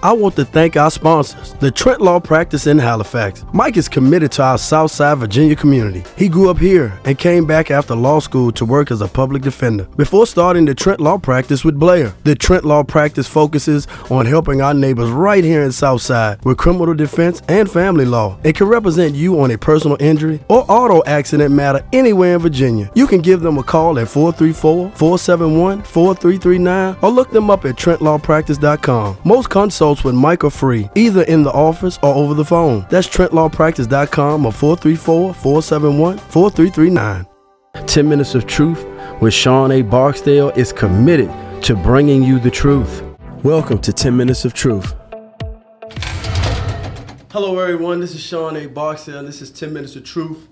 I want to thank our sponsors, the Trent Law Practice in Halifax. Mike is committed to our Southside Virginia community. He grew up here and came back after law school to work as a public defender before starting the Trent Law Practice with Blair. The Trent Law Practice focuses on helping our neighbors right here in Southside with criminal defense and family law and can represent you on a personal injury or auto accident matter anywhere in Virginia. You can give them a call at 434 471 4339 or look them up at TrentLawPractice.com. Most consults with Mike are free, either in the office or over the phone. That's TrentLawPractice.com or 434 471 4339. 10 Minutes of Truth with Sean A. Barksdale is committed to bringing you the truth. Welcome to 10 Minutes of Truth. Hello, everyone. This is Sean A. Barksdale. and This is 10 Minutes of Truth.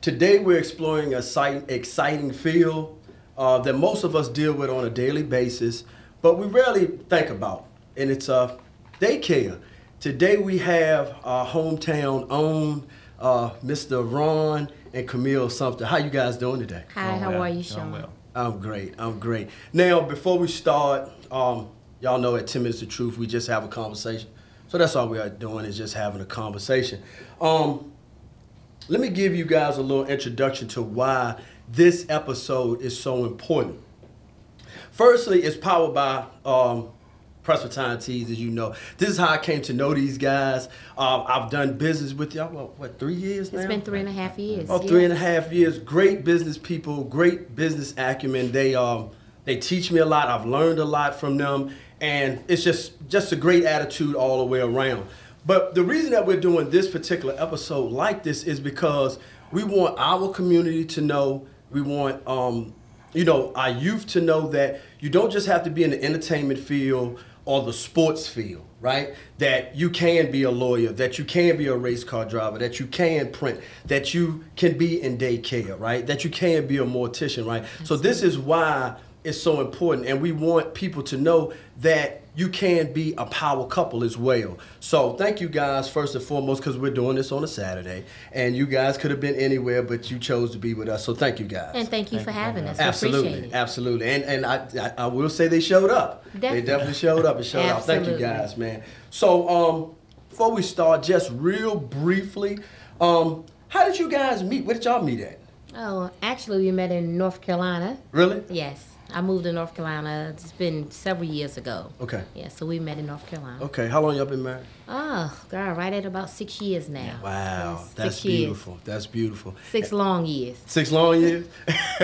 Today, we're exploring a exciting field uh, that most of us deal with on a daily basis, but we rarely think about, and it's a daycare. Today, we have our hometown own uh, Mr. Ron and Camille Sumter. How you guys doing today? Hi, how well. are you, Doing Sean? well. I'm great. I'm great. Now, before we start, um, y'all know at 10 Minutes of Truth, we just have a conversation. So that's all we are doing is just having a conversation. Um, let me give you guys a little introduction to why this episode is so important. Firstly, it's powered by um, Presbyterian Tees, as you know. This is how I came to know these guys. Uh, I've done business with y'all, what, what three years now? It's been three and a half years. Oh, yeah. three and a half years. Great business people, great business acumen. They um they teach me a lot. I've learned a lot from them, and it's just just a great attitude all the way around. But the reason that we're doing this particular episode like this is because we want our community to know. We want um you know our youth to know that you don't just have to be in the entertainment field or the sports field, right? That you can be a lawyer, that you can be a race car driver, that you can print, that you can be in daycare, right? That you can be a mortician, right? So this is why it's so important, and we want people to know that you can be a power couple as well. So thank you guys first and foremost because we're doing this on a Saturday, and you guys could have been anywhere, but you chose to be with us. So thank you guys. And thank you for having us. We Absolutely, appreciate absolutely, and and I, I I will say they showed up. They Definitely. definitely showed up and showed out. Thank you guys, man. So um, before we start, just real briefly, um, how did you guys meet? Where did y'all meet at? Oh, actually, we met in North Carolina. Really? Yes, I moved to North Carolina. It's been several years ago. Okay. Yeah, so we met in North Carolina. Okay. How long y'all been married? Oh, God, right at about six years now. Wow, Yes, that's six years. beautiful. That's beautiful. Six long years. Six long years.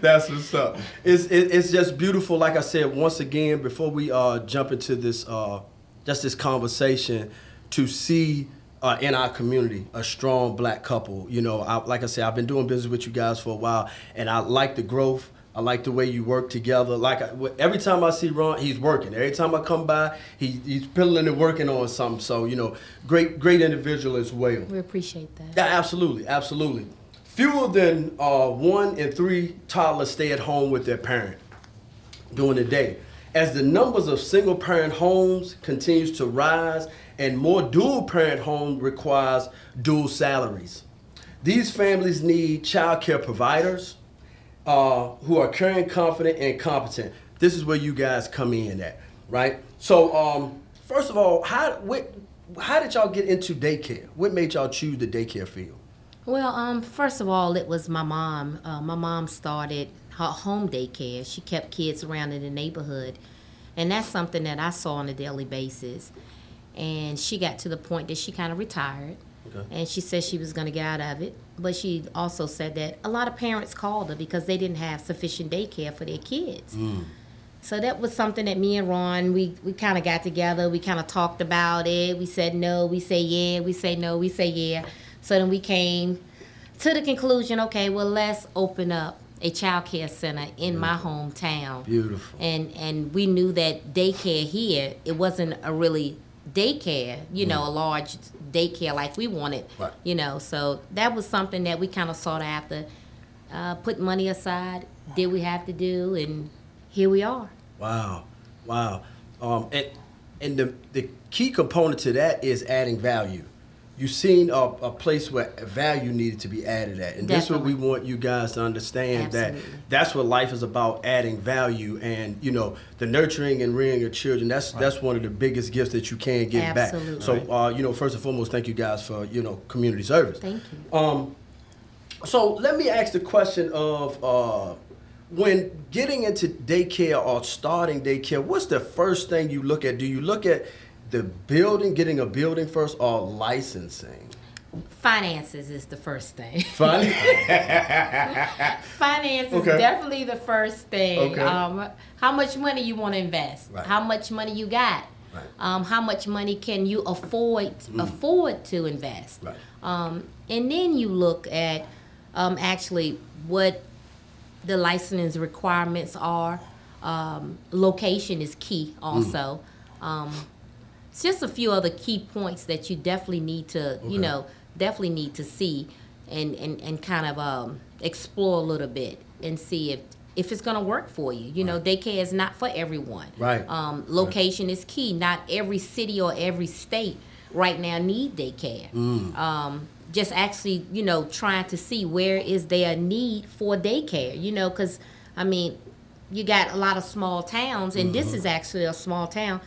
That's what's up. It's it, it's just beautiful. Like I said, once again, before we uh, jump into this, uh, just this conversation, to see uh, in our community a strong black couple. You know, I, like I said, I've been doing business with you guys for a while, and I like the growth. I like the way you work together. Like I, every time I see Ron, he's working. Every time I come by, he, he's piddling and working on something. So you know, great great individual as well. We appreciate that. Yeah, absolutely, absolutely. Fewer than uh, one in three toddlers stay at home with their parent during the day. As the numbers of single parent homes continues to rise and more dual parent home requires dual salaries. These families need child care providers uh, who are caring, confident, and competent. This is where you guys come in at, right? So, um, first of all, how what, how did y'all get into daycare? What made y'all choose the daycare field? Well, um, first of all, it was my mom. Uh, my mom started her home daycare. She kept kids around in the neighborhood, and that's something that I saw on a daily basis. And she got to the point that she kind of retired, Okay. and she said she was going to get out of it. But she also said that a lot of parents called her because they didn't have sufficient daycare for their kids. Hmm. So that was something that me and Ron we we kind of got together. We kind of talked about it. We said no. We say yeah. We say no. We say yeah. So then we came to the conclusion. Okay, well let's open up a child care center in my hometown. Beautiful. And and we knew that daycare here it wasn't a really daycare. You know, a large daycare like we wanted. Right. You know, so that was something that we kind of sought after. Uh, put money aside, did we have to do, and here we are. Wow, wow. Um, and and the the key component to that is adding value, you seen a, a place where value needed to be added at, and this is what we want you guys to understand that that's what life is about: adding value, and you know, the nurturing and rearing of children. That's that's one of the biggest gifts that you can give back. Absolutely. So, uh, you know, first and foremost, thank you guys for you know community service. Thank you. Um, so let me ask the question of uh, when getting into daycare or starting daycare, what's the first thing you look at? Do you look at the building, getting a building first, or licensing? Finances is the first thing. Fun. Finance Okay. is definitely the first thing. Okay. Um, how much money you want to invest? Right. How much money you got? Right. Um, how much money can you afford afford to invest? Right. Um, and then you look at um, actually what the licensing requirements are. Um, location is key also. Um, it's just a few other key points that you definitely need to, Okay. you know, definitely need to see and, and, and kind of um, explore a little bit and see if if it's going to work for you. You know, daycare is not for everyone. Right. Um, location is key. Not every city or every state right now need daycare. Mm. Um, just actually, you know, trying to see where is there a need for daycare. You know, because I mean, you got a lot of small towns, and this Mm-hmm. is actually a small town.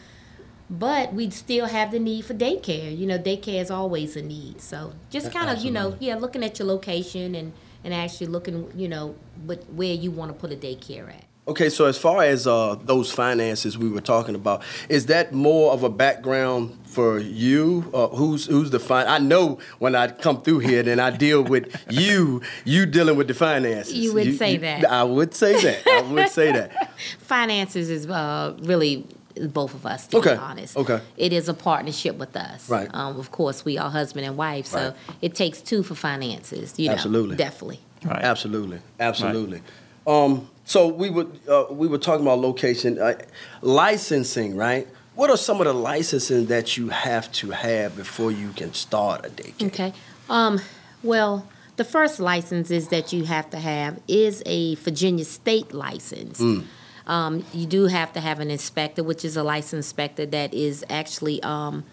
But we'd still have the need for daycare. You know, daycare is always a need. So just kind of, you know, yeah, looking at your location and and actually looking, you know, but where you want to put a daycare at. Okay, so as far as uh, those finances we were talking about, is that more of a background for you? Uh, who's who's the fin? I know when I come through here, then I deal with you. You dealing with the finances. You would say that. I would say that. I would say that. finances is uh, really both of us to Okay, be honest okay. it is a partnership with us Right. um, of course we are husband and wife so Right. it takes two for finances you know Absolutely. definitely Right. Absolutely, absolutely. Um, so we were uh, we were talking about location, uh, licensing, right? What are some of the licensing that you have to have before you can start a daycare? okay um, well the first license is that you have to have is a virginia state license Mm. Um, you do have to have an inspector which is a licensed inspector that is actually um,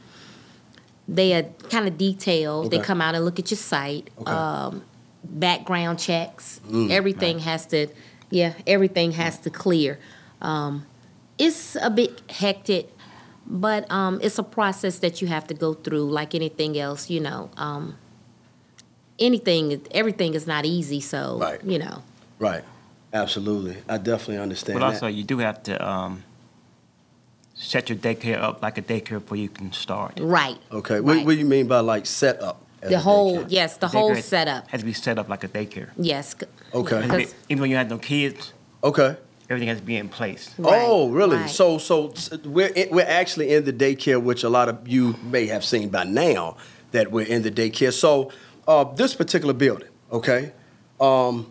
they are kind of detailed they come out and look at your site Okay. um, background checks. Mm. everything has to, yeah, everything has to clear. Um, it's a bit hectic, but um, it's a process that you have to go through, like anything else. You know, um, anything, everything is not easy. So, Right. you know, Right. Absolutely. I definitely understand But also, that. you do have to um, set your daycare up like a daycare before you can start. right. Okay. What, Right. what do you mean by like set up? the whole, daycare? yes, the whole Daycare setup. has to be set up like a daycare. Yes. Okay. yeah, Has to be- 'cause- even when you have no kids, Okay. everything has to be in place. Right, oh, really? right. So, so we're we're actually in the daycare, which a lot of you may have seen by now that we're in the daycare. So, uh, this particular building, okay, um,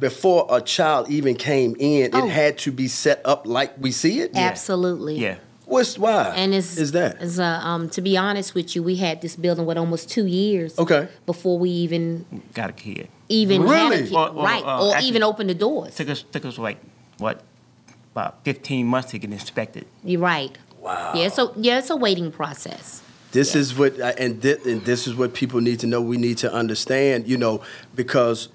before a child even came in, Oh. it had to be set up like we see it. absolutely. Yeah. What's why? And it's is that is, uh, um, to be honest with you, we had this building with almost two years. Okay. Before we even Got a kid. even had Really? a kid, Well, well, right, uh, or actually- even open the doors. Took us took us like what about 15 months to get inspected. You're right. Wow. Yeah, so yeah, it's a waiting process. This Yeah. is what, and, thi- and this is what people need to know. We need to understand, you know, because,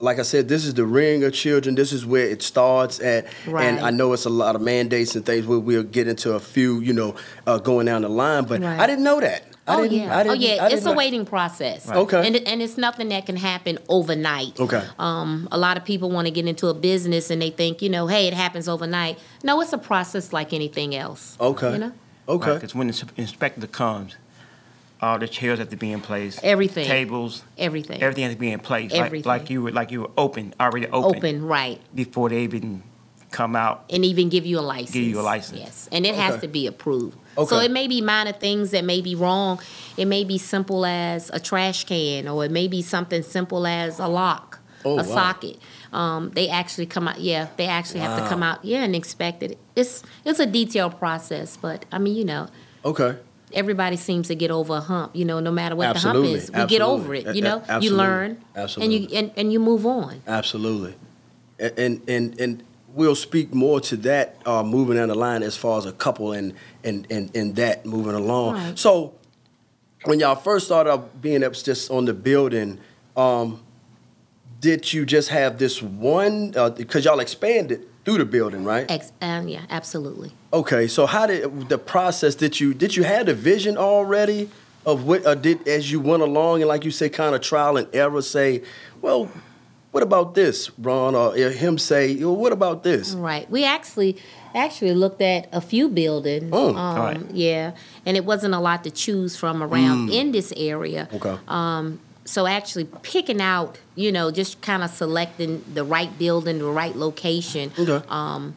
like I said, this is the ring of children. This is where it starts at, and Right. I know it's a lot of mandates and things where we'll get into a few, you know, uh, going down the line. But Right. I didn't know that. I oh didn't, yeah, I oh didn't, yeah, I it's a waiting process. Right. Okay. and and it's nothing that can happen overnight. Okay. Um, a lot of people want to get into a business and they think, you know, hey, it happens overnight. No, it's a process like anything else. Okay. You know, Okay. Because when the inspector comes, all the chairs have to be in place. Everything. Tables. everything. Everything has to be in place. Everything. Like, like you were like you were open, already open. Open, right. Before they even come out. and even give you a license. Give you a license. Yes, and it has to be approved. Okay. So it may be minor things that may be wrong. It may be simple as a trash can, or it may be something simple as a lock, Oh, a wow. socket. Um, they actually come out. Yeah, they actually have to come out. Yeah, and inspect it. It's it's a detailed process, but I mean, you know. Okay. Everybody seems to get over a hump, you know. No matter what Absolutely, the hump is, we get over it. You know, you learn, absolutely. and you and, and you move on. Absolutely. And and and we'll speak more to that uh, moving down the line as far as a couple and and and, and that moving along. Right. So when y'all first started out being up just on the building, um, did you just have this one? Because y'all expanded through the building, right? Ex- um, yeah, absolutely. Okay, so how did the process? Did you did you have the vision already of what? Or did as you went along and like you say, kind of trial and error, say, well, what about this, Ron? Or him say, well, what about this? Right. We actually actually looked at a few buildings. Oh, um, right. Yeah, and it wasn't a lot to choose from around in this area. Okay. Um, so actually picking out, you know, just kind of selecting the right building, the right location. Okay. Um,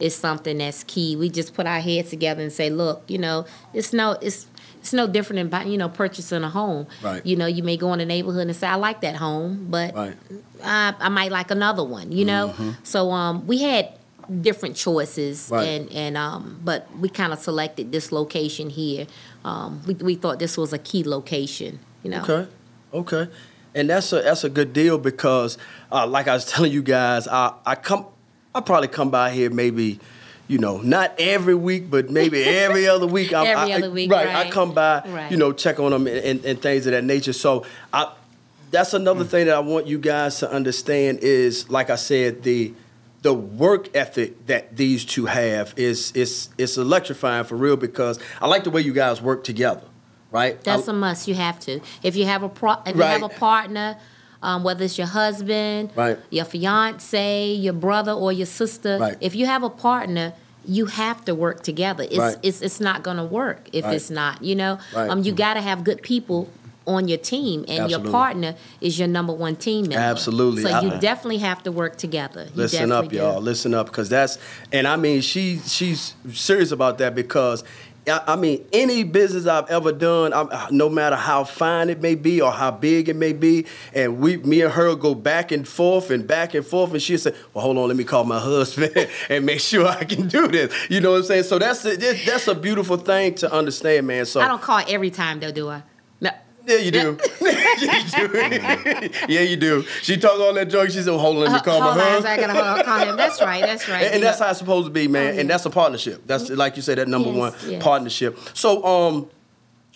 is something that's key. We just put our heads together and say, look, you know, it's no, it's it's no different than buy- you know purchasing a home. Right. You know, you may go in the neighborhood and say, I like that home, but Right. I, I might like another one. You know, so um, we had different choices, Right. and and um, but we kind of selected this location here. Um, we we thought this was a key location. You know. Okay, okay, and that's a that's a good deal because, uh, like I was telling you guys, I I come, I probably come by here maybe, you know, not every week, but maybe every other week. I, Every I- other week, right? I come by, Right. you know, check on them and, and, and things of that nature. So I, that's another Mm. thing that I want you guys to understand is, like I said, the the work ethic that these two have is is is electrifying for real because I like the way you guys work together, right? That's I- a must. You have to. If you have a pro- if you have a partner, um, whether it's your husband, Right. your fiance, your brother, or your sister, Right. if you have a partner, you have to work together. It's Right. it's it's not gonna work if it's not. You know, um, you got to have good people on your team, and Absolutely. your partner is your number one team member. Absolutely. So you I- definitely have to work together. You Listen up, definitely y'all. Listen up, because that's and I mean she she's serious about that because I, I mean any business I've ever done, I'm, uh, no matter how fine it may be or how big it may be, and we me and her go back and forth and back and forth, and she say, "Well, hold on, let me call my husband and make sure I can do this." You know what I'm saying? So that's a, that's a beautiful thing to understand, man. So I don't call every time though, do I? Yeah, you do. yeah, you do. yeah, you do. She talk all that junk. She said, "Hold on, let me call my husband." I gotta call him. That's right. That's right. And, and that's how it's supposed to be, man. Oh, yeah. And that's a partnership. That's like you said, that number Yes, one yes. partnership. So, um,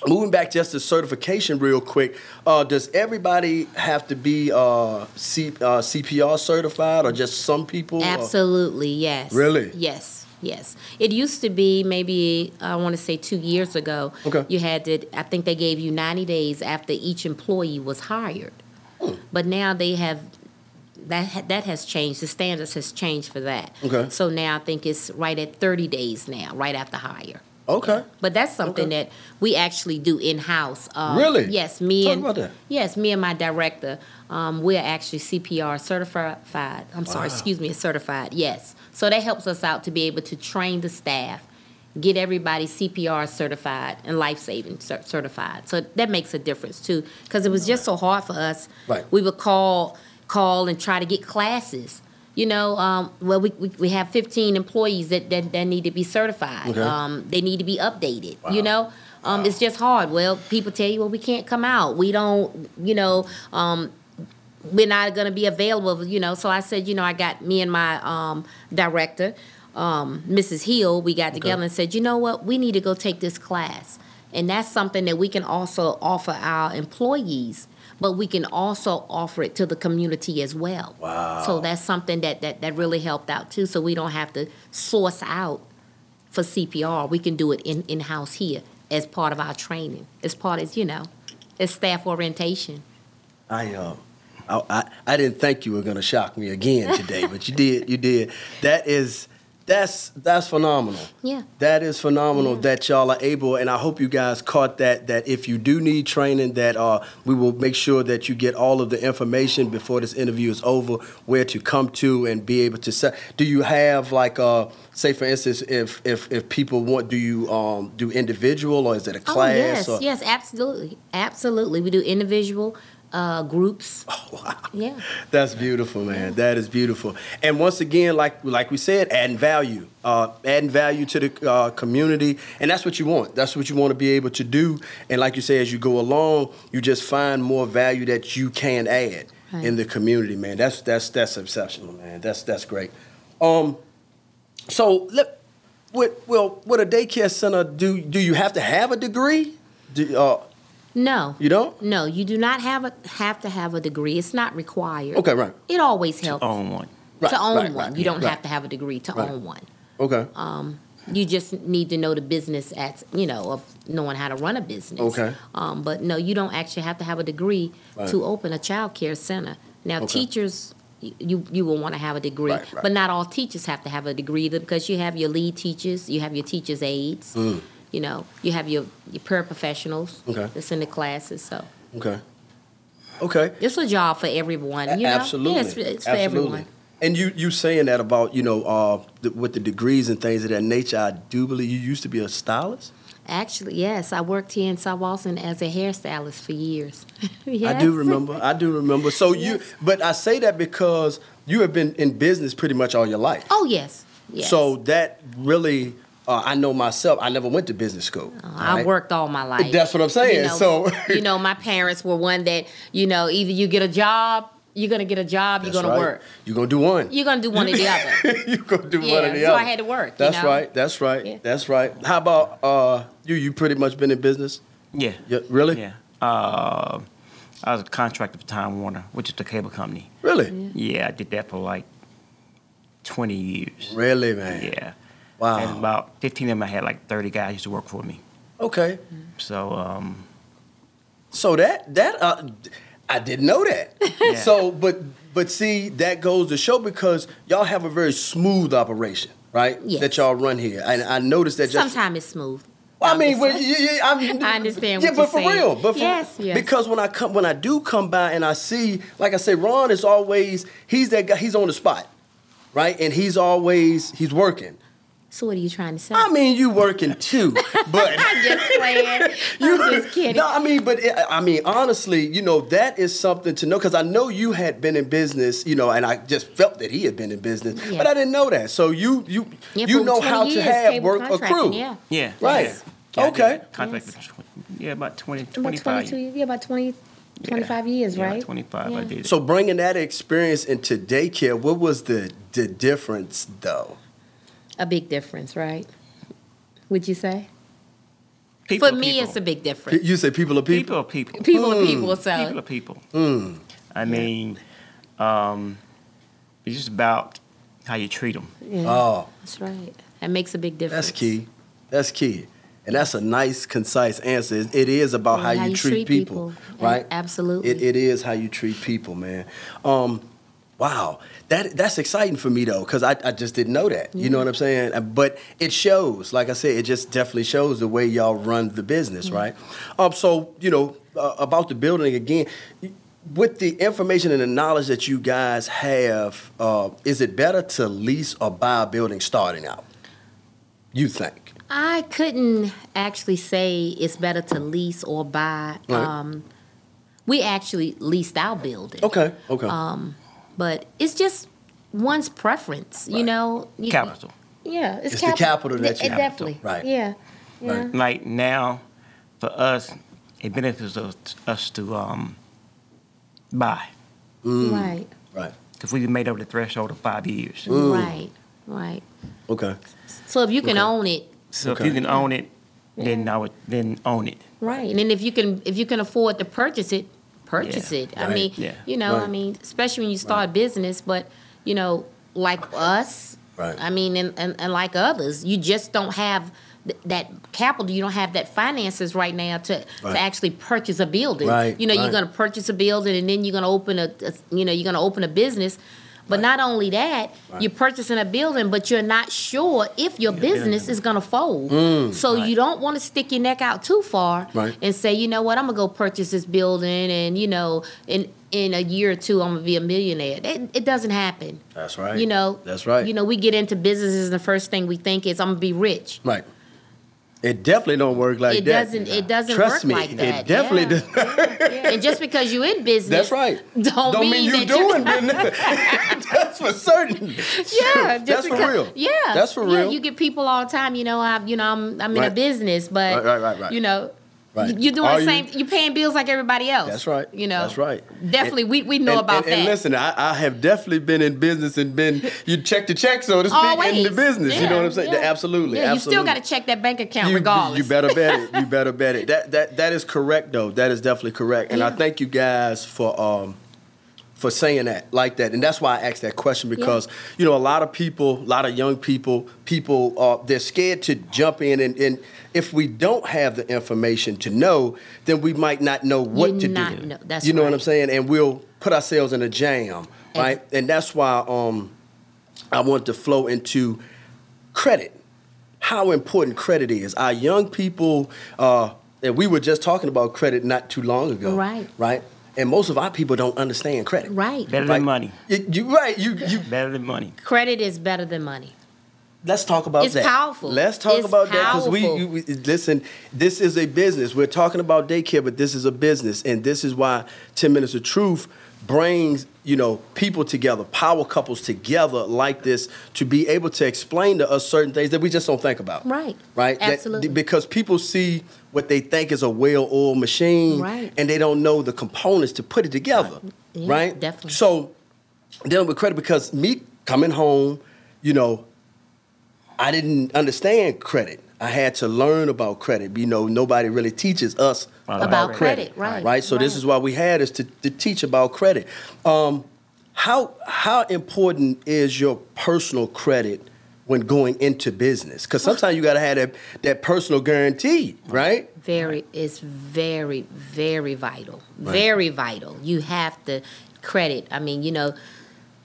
moving back just to certification, real quick. Uh, does everybody have to be uh, C, uh, CPR certified, or just some people? or- Absolutely, yes. Really? Yes, yes. It used to be maybe I want to say two years ago. Okay. You had to. I think they gave you ninety days after each employee was hired, Hmm. but now they have. That that has changed. The standards has changed for that. Okay. So now I think it's right at thirty days now, right after hire. Okay. But that's something Okay. that we actually do in house. Um, Really? Yes, me Talk and about that. yes, me and my director. Um, we're actually CPR certified. I'm sorry, excuse me, certified. Yes, so that helps us out to be able to train the staff, get everybody CPR certified and life saving cer- certified. So that makes a difference too, because it was just so hard for us. Right. We would call call and try to get classes. You know, um, well, we, we, we have 15 employees that, that, that need to be certified. Okay. Um, they need to be updated. You know, um, it's just hard. Well, people tell you, well, we can't come out. We don't, you know, um, we're not going to be available. You know, so I said, you know, I got me and my um, director, um, Mrs. Hill. We got together and said, you know what, we need to go take this class, and that's something that we can also offer our employees. But we can also offer it to the community as well. Wow. So that's something that, that, that really helped out too. So we don't have to source out for CPR. We can do it in in house here as part of our training. As part of you know, as staff orientation. I um, I, I, I didn't think you were gonna shock me again today, but you did. You did. That is that's that's phenomenal. Yeah. That is phenomenal Yeah. that y'all are able, and I hope you guys caught that. That if you do need training, that uh, we will make sure that you get all of the information before this interview is over, where to come to, and be able to. Set. Do you have like, uh, say for instance, if if if people want, do you um, do individual or is it a class? Oh yes, or, yes, absolutely, absolutely. We do individual uh, groups. Wow. Yeah. That's beautiful, man. That is beautiful. And once again, like like we said, adding value, uh, adding value to the uh, community, and that's what you want. That's what you want to be able to do. And like you say, as you go along, you just find more value that you can add Right. in the community, man. That's that's that's exceptional, man. That's that's great. Um, so let. What, well, what a daycare center do? Do you have to have a degree? Do, uh, No. You don't? No, you do not have a have to have a degree. It's not required. Okay, right. It always helps To Own one. Right, to own right, one. right, you don't right. have to have a degree to Right. own one. Okay. Um, You just need to know the business at you know of knowing how to run a business. Okay. Um, but no, you don't actually have to have a degree Right. to open a child care center. Now, Okay. teachers, you you will want to have a degree, Right, right. but not all teachers have to have a degree either because you have your lead teachers, you have your teachers aides, you know, you have your your paraprofessionals Mm. Okay. that's in the classes. So Okay. Okay. it's a job for everyone. You know, Absolutely. Yeah, it's, it's for Absolutely. everyone. And you you saying that about you know uh, the, with the degrees and things of that nature. I do believe you used to be a stylist. Actually, yes, I worked here in South as a hairstylist for years. I do remember. I do remember. So you, but I say that because you have been in business pretty much all your life. Oh yes, yes. So that really, uh, I know myself. I never went to business school. I right? worked all my life. That's what I'm saying. You know, So- you know, my parents were one that you know either you get a job, you're gonna get a job, you're gonna right. work. You're gonna do one. You're gonna do one or the other. you're gonna do one Yeah, or the so other. So I had to work, you That's know? right. That's right. Yeah. That's right. How about uh, you? You pretty much been in business. Yeah. Yeah, really? Yeah. Uh, I was a contractor for Time Warner, which is the cable company. Really? Yeah, I did that for like 20 years. Really, man. Yeah. Wow. And about 15 of them, I had like 30 guys used to work for me. Okay. So, um, So that that uh, I didn't know that. Yeah. So, but but see, that goes to show because y'all have a very smooth operation, right? Yes. That y'all run here, and I noticed that just. Sometimes it's smooth. Well, I mean, I'm well, yeah, yeah, I'm, I understand Yeah, what but you're for saying. real, but for, Yes, yes. because when I come, when I do come by and I see, like I say, Ron is always he's that guy. He's on the spot, right? And he's always he's working. So what are you trying to say? I mean, you working too, but. I'm just playing. I'm just kidding. No, I mean, but it, I mean, honestly, you know, that is something to know because I know you had been in business, you know, and I just felt that he had been in business, Yeah. but I didn't know that. So you you Yeah, you know 20 how to have work contracting, accrue. Yeah. yeah. Right. Yeah. Yeah, Okay. Contract Yes. for tw- yeah, about 20, About 22, years. yeah, about 20, 25 years, Yeah, right? 25 I Yeah. did. So bringing that experience into daycare, what was the the difference though? A big difference, right? Would you say? people, For me, people. it's a big difference. You say people are people. people, people. People are people, so People are people. I mean, um, it's just about how you treat them. yeah, Oh, that's right. That makes a big difference. that's key. That's key. And that's a nice, concise answer. It- It is about Yeah, how, you, treat, people, right? Absolutely. It, it is how you treat people, man. Um, wow, that that's exciting for me though, because I, I just didn't know that. You know what I'm saying? Uh, But it shows, like I said, it just definitely shows the way y'all run the business, right? Um, so you know uh, about the building again. With the information and the knowledge that you guys have, uh, is it better to lease or buy a building starting out? You think? I couldn't actually say it's better to lease or buy. Right. Um, we actually leased our building. Okay. Okay. Um, but it's just one's preference, you Right. know. You- Capital. Yeah, it's, It's the capital that you De- have. definitely. Right. Yeah. Yeah. Right. Like now, for us, it benefits us, us to um, buy Right. right. because we've made over the threshold of five years. Right. Right. Okay. So if you can Okay. own it, So Okay. if you can own it, then I would then own it. right, and then if you can if you can afford to purchase it, purchase Yeah. it. I mean, Yeah. you know, I mean, especially when you start a business, but you know, like us, Right. I mean, and, and, and like others, you just don't have th- that capital. You don't have that finances right now to, Right. to actually purchase a building. Right, You know, right. you're going to purchase a building, and then you're going to open a, a- you know, you're going to open a business. But Right. not only that, Right. you're purchasing a building, but you're not sure if your business is going to fold. so Right. you don't want to stick your neck out too far Mm. And say, you know what, I'm gonna go purchase this building, and you know, in in a year or two, I'm gonna be a millionaire. It, it doesn't happen. That's right. You know, That's right. You know, we get into businesses, and the first thing we think is, I'm gonna be rich. Right. It definitely don't work like it that. It doesn't. It doesn't Trust work me, like that. it definitely yeah. does. Yeah. And just because you're in business, That's right. Don't, mean, you that doing business. That's for certain. Yeah, just That's for real. Yeah, That's for yeah, real. You get people all the time. You know, I, you know, I'm, I'm in a business, but Right, right, right, right. you know, Right. You're doing Are the same. You? are paying bills like everybody else. That's right. You know. That's right. Definitely, we, we know and, about and, that. And listen, I, I have definitely been in business and been you check the check, so to speak, in the business. you know what I'm saying? Yeah. Absolutely. Yeah, absolutely. you still got to check that bank account you, regardless. You better bet it. You better bet it. That that that is correct though. That is definitely correct. And I thank you guys for um for saying that like that. And that's why I asked that question because you know a lot of people, a lot of young people, people uh, they're scared to jump in and, and if we don't have the information to know, then we might not know what You to do. know. That's you know what. I'm saying? And we'll put ourselves in a jam, right? And that's why um I want to flow into credit. How important credit is. Our young people, uh, and we were just talking about credit not too long ago. Right. Right. And most of our people don't understand credit. right. Better Right? than money. You, you right. You you. Better than money. Credit is better than money. Let's talk about It's that. powerful. Let's talk It's about that because we, we listen. This is a business. We're talking about daycare, but this is a business, and this is why Ten Minutes of Truth brings you know people together, power couples together like this to be able to explain to us certain things that we just don't think about. Right. Right. That- Absolutely. because people see what they think is a well-oiled machine, Right. and they don't know the components to put it together. Yeah, right. definitely. So dealing with credit because me coming home, you know, I didn't understand credit. I had to learn about credit. You know, nobody really teaches us About about, credit, credit, right, Right. So this is why we had is to, to teach about credit. Um, how how important is your personal credit when going into business? Because sometimes you got to have that that personal guarantee, right? Very, it's very, very vital. Very vital. You have to credit. I mean, you know,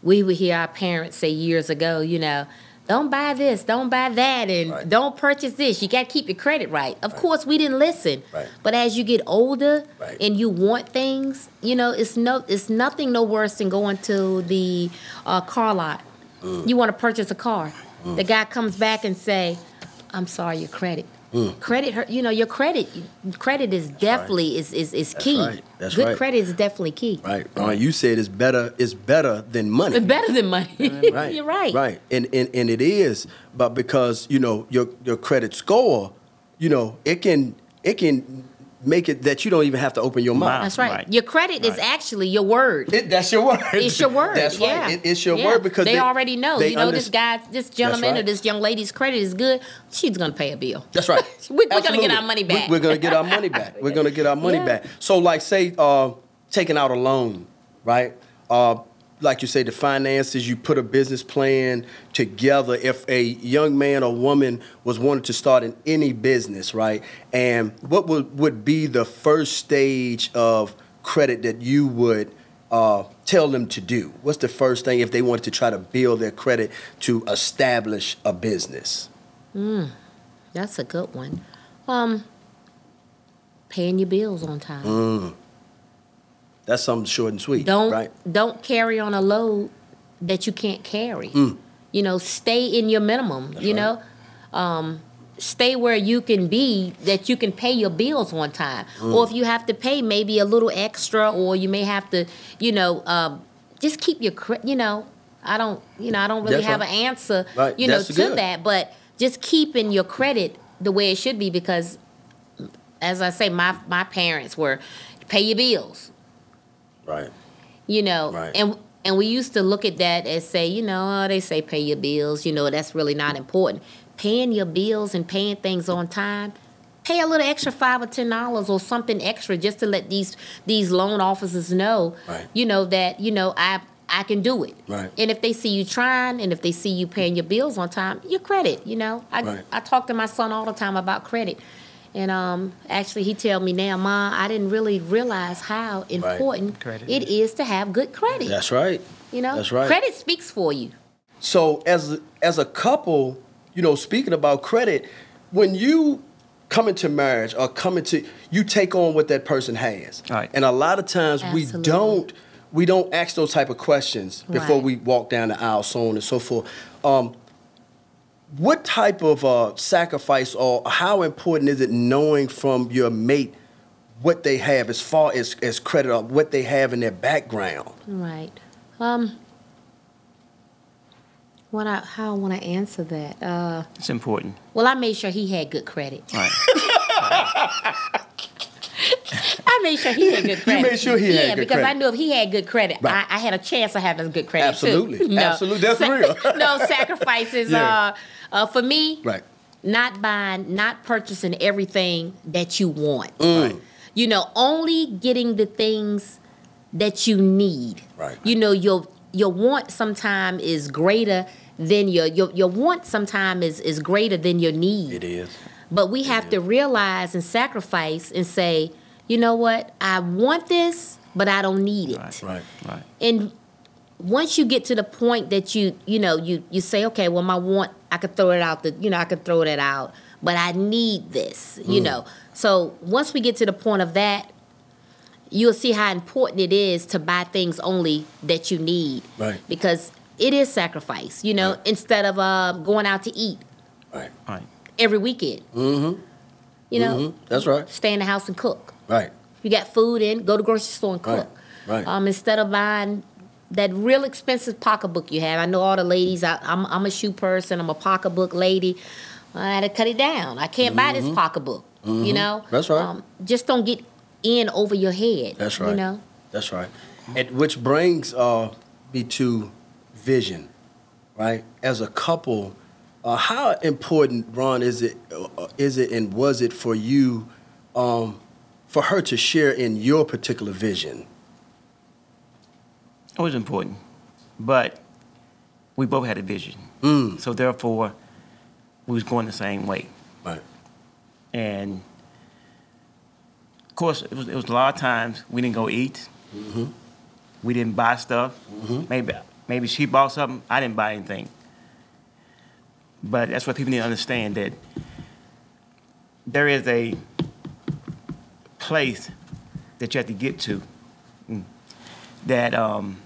we would hear our parents say years ago, you know, don't buy this, don't buy that, and Right. don't purchase this. You got to keep your credit right. Of course, we didn't listen. Right. But as you get older Right. and you want things, you know, it's no, it's nothing no worse than going to the uh, car lot. Mm. You want to purchase a car. The guy comes back and say, "I'm sorry, your credit." Mm. Credit, you know, your credit, credit is definitely is is, is key. That's right. That's Good right. credit is definitely key. Right. Uh, you said it's better. It's better than money. It's better than money. right. You're right. Right. And, and and it is, but because you know your your credit score, you know it can it can make it that you don't even have to open your mouth. That's right. Right. Your credit is actually your word. It, that's your word. It's your word. That's yeah. right. It, it's your Yeah. word because they, they, already know. they You know, this guy, this gentleman, or this young lady's credit is good. She's gonna pay a bill. That's right. We- we're gonna get our money We- back. We're gonna get our money back. We're gonna get our money Yeah. back. So, like, say, uh, taking out a loan, right? Uh, like you say, the finances. You put a business plan together. If a young man or woman was wanting to start in any business, right? And what would would be the first stage of credit that you would uh, tell them to do? What's the first thing if they wanted to try to build their credit to establish a business? That's a good one. Um, paying your bills on time. Mm. That's something short and sweet, Don't right? don't carry on a load that you can't carry. Mm. You know, stay in your minimum. you right. know, um, stay where you can be that you can pay your bills on time. Mm. Or if you have to pay maybe a little extra, or you may have to, you know, um, just keep your you know. I don't, you know, I don't really That's have right. an answer, Right. you know, That's to good. that. But just keeping your credit the way it should be, because, as I say, my my parents were pay your bills Right. you know Right. and and we used to look at that as say you know oh, they say pay your bills you know that's really not important paying your bills and paying things on time pay a little extra five or ten dollars or something extra just to let these these loan officers know Right. you know that you know i i can do it Right. and if they see you trying and if they see you paying your bills on time your credit you know i Right. i talk to my son all the time about credit and um, actually, he tell me now, Ma, I didn't really realize how important Credit it is to have good credit. That's right. You know, That's right. Credit speaks for you. So as as a couple, you know, speaking about credit, when you come into marriage or come into you take on what that person has. Right. And a lot of times we don't we don't ask those type of questions before Right. we walk down the aisle, so on and so forth. Um, what type of uh, sacrifice or how important is it knowing from your mate what they have as far as, as credit or what they have in their background? Right. Um. What I how I want to answer that? Uh, It's important. well, I made sure he had good credit. Right. made sure he had good You credit. made sure he had yeah, good because I knew if he had good credit, Right. I, I had a chance of having good credit Absolutely. too. Absolutely. That's real. no sacrifices. Yeah. Uh, uh, for me, Right. not buying, not purchasing everything that you want. Mm. You know, only getting the things that you need. Right. You know, your your want sometime is greater than your your your want sometime is is greater than your need. It is. But we have to realize and sacrifice and say, you know what? I want this, but I don't need it. Right. Right. Right. And once you get to the point that you, you know, you you say, okay, well, my want, I could throw it out. The, you know, I could throw that out, but I need this. You Mm. know. So once we get to the point of that, you'll see how important it is to buy things only that you need. Right. Because it is sacrifice. You know, Right. instead of uh, going out to eat Right. Right. Every weekend. Mm-hmm. You know, Mhm. That's right. stay in the house and cook. Right. You got food in, go to the grocery store and cook. right. Um, instead of buying that real expensive pocketbook you have. I know all the ladies. I, I'm I'm a shoe person. I'm a pocketbook lady. I had to cut it down. I can't buy this pocketbook. You know. Mm-hmm. That's right. Um, just don't get in over your head. That's right. You know. That's right. And which brings uh, me to vision, right? As a couple, uh, how important, Ron, is it? Uh, is it and was it for you, um, for her to share in your particular vision? It was important, but we both had a vision. Mm. So therefore, we was going the same way. Right. And of course, it was, it was a lot of times we didn't go eat. We didn't buy stuff. Maybe maybe she bought something. I didn't buy anything. But that's what people need to understand that there is a place that you have to get to mm, that um,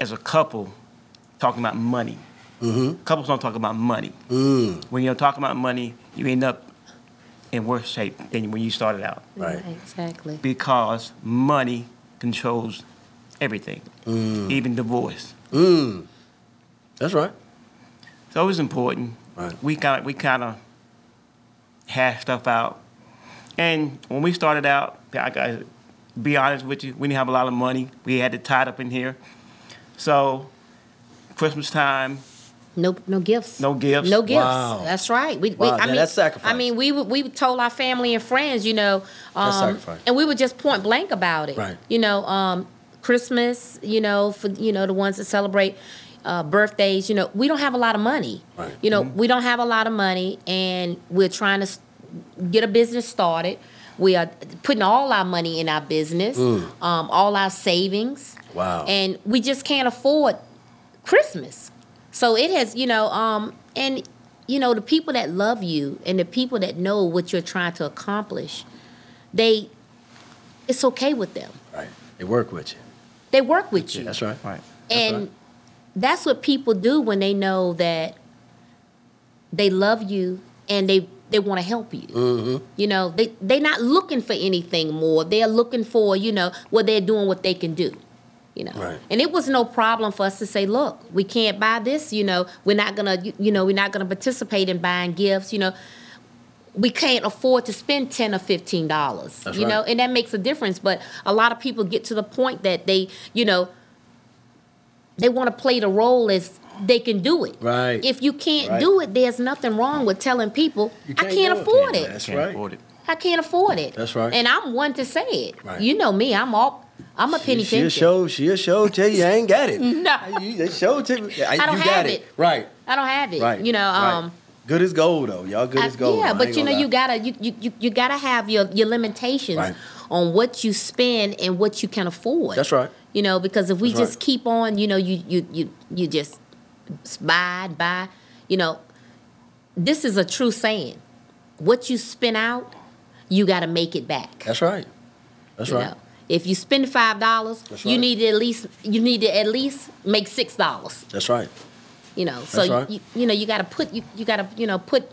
as a couple talking about money. Couples don't talk about money. Mm. When you're talking about money, you end up in worse shape than when you started out Right. Exactly. because money controls everything, even divorce. Mm. That's right. So it was important. Right. We kind of we kind of hashed stuff out, and when we started out, I got to be honest with you, we didn't have a lot of money. We had it tied up in here, so Christmas time, No, no gifts. no gifts. No gifts. Wow. That's right. We, we Wow, I that- mean, that's sacrifice. I mean, we we told our family and friends, you know, That's um, sacrifice. and we were just point blank about it. Right. You know, um, Christmas, you know, for you know the ones that celebrate uh, birthdays, you know, we don't have a lot of money. Right. You know, we don't have a lot of money, and we're trying to get a business started. We are putting all our money in our business, um, all our savings. Mm. Wow. And we just can't afford Christmas. So it has, you know, um, and you know, the people that love you and the people that know what you're trying to accomplish, they it's okay with them. Right. They work with you. They work with you. That's right. Right. and right. That's what people do when they know that they love you and they they want to help you. Mm-hmm. You know, they they're not looking for anything more. They're looking for, you know, what they're doing what they can do. You know. Right. And it was no problem for us to say, look, we can't buy this, you know, we're not gonna you- you know, we're not gonna participate in buying gifts, you know. We can't afford to spend ten or fifteen dollars. You know, and that makes a difference. But a lot of people get to the point that they, you know, they want to play the role as they can do it. Right. If you can't Right. do it, there's nothing wrong with telling people You I can't can't do it. afford it. That's Can't right. afford it. I can't afford it. That's right. And I'm one to say it. Right. You know me. I'm all. I'm a penny She'll pincher. show. She'll show. Tell you I ain't got it. No. You, they show to me. I don't you got have it. it. Right. I don't have it. Right. You know. right. Um. Good as gold though. Y'all good I- as gold. yeah, but you know gonna you gotta you, you, you, you gotta have your your limitations Right. on what you spend and what you can afford. That's right. You know, because if we That's just right. keep on, you know, you you you you just buy buy, you know, this is a true saying. What you spend out, you got to make it back. That's right. That's you right. know. If you spend five dollars, That's you right. need to at least you need to at least make six dollars. That's right. You know, so you, right. you, you know you got to put you, you got to you know put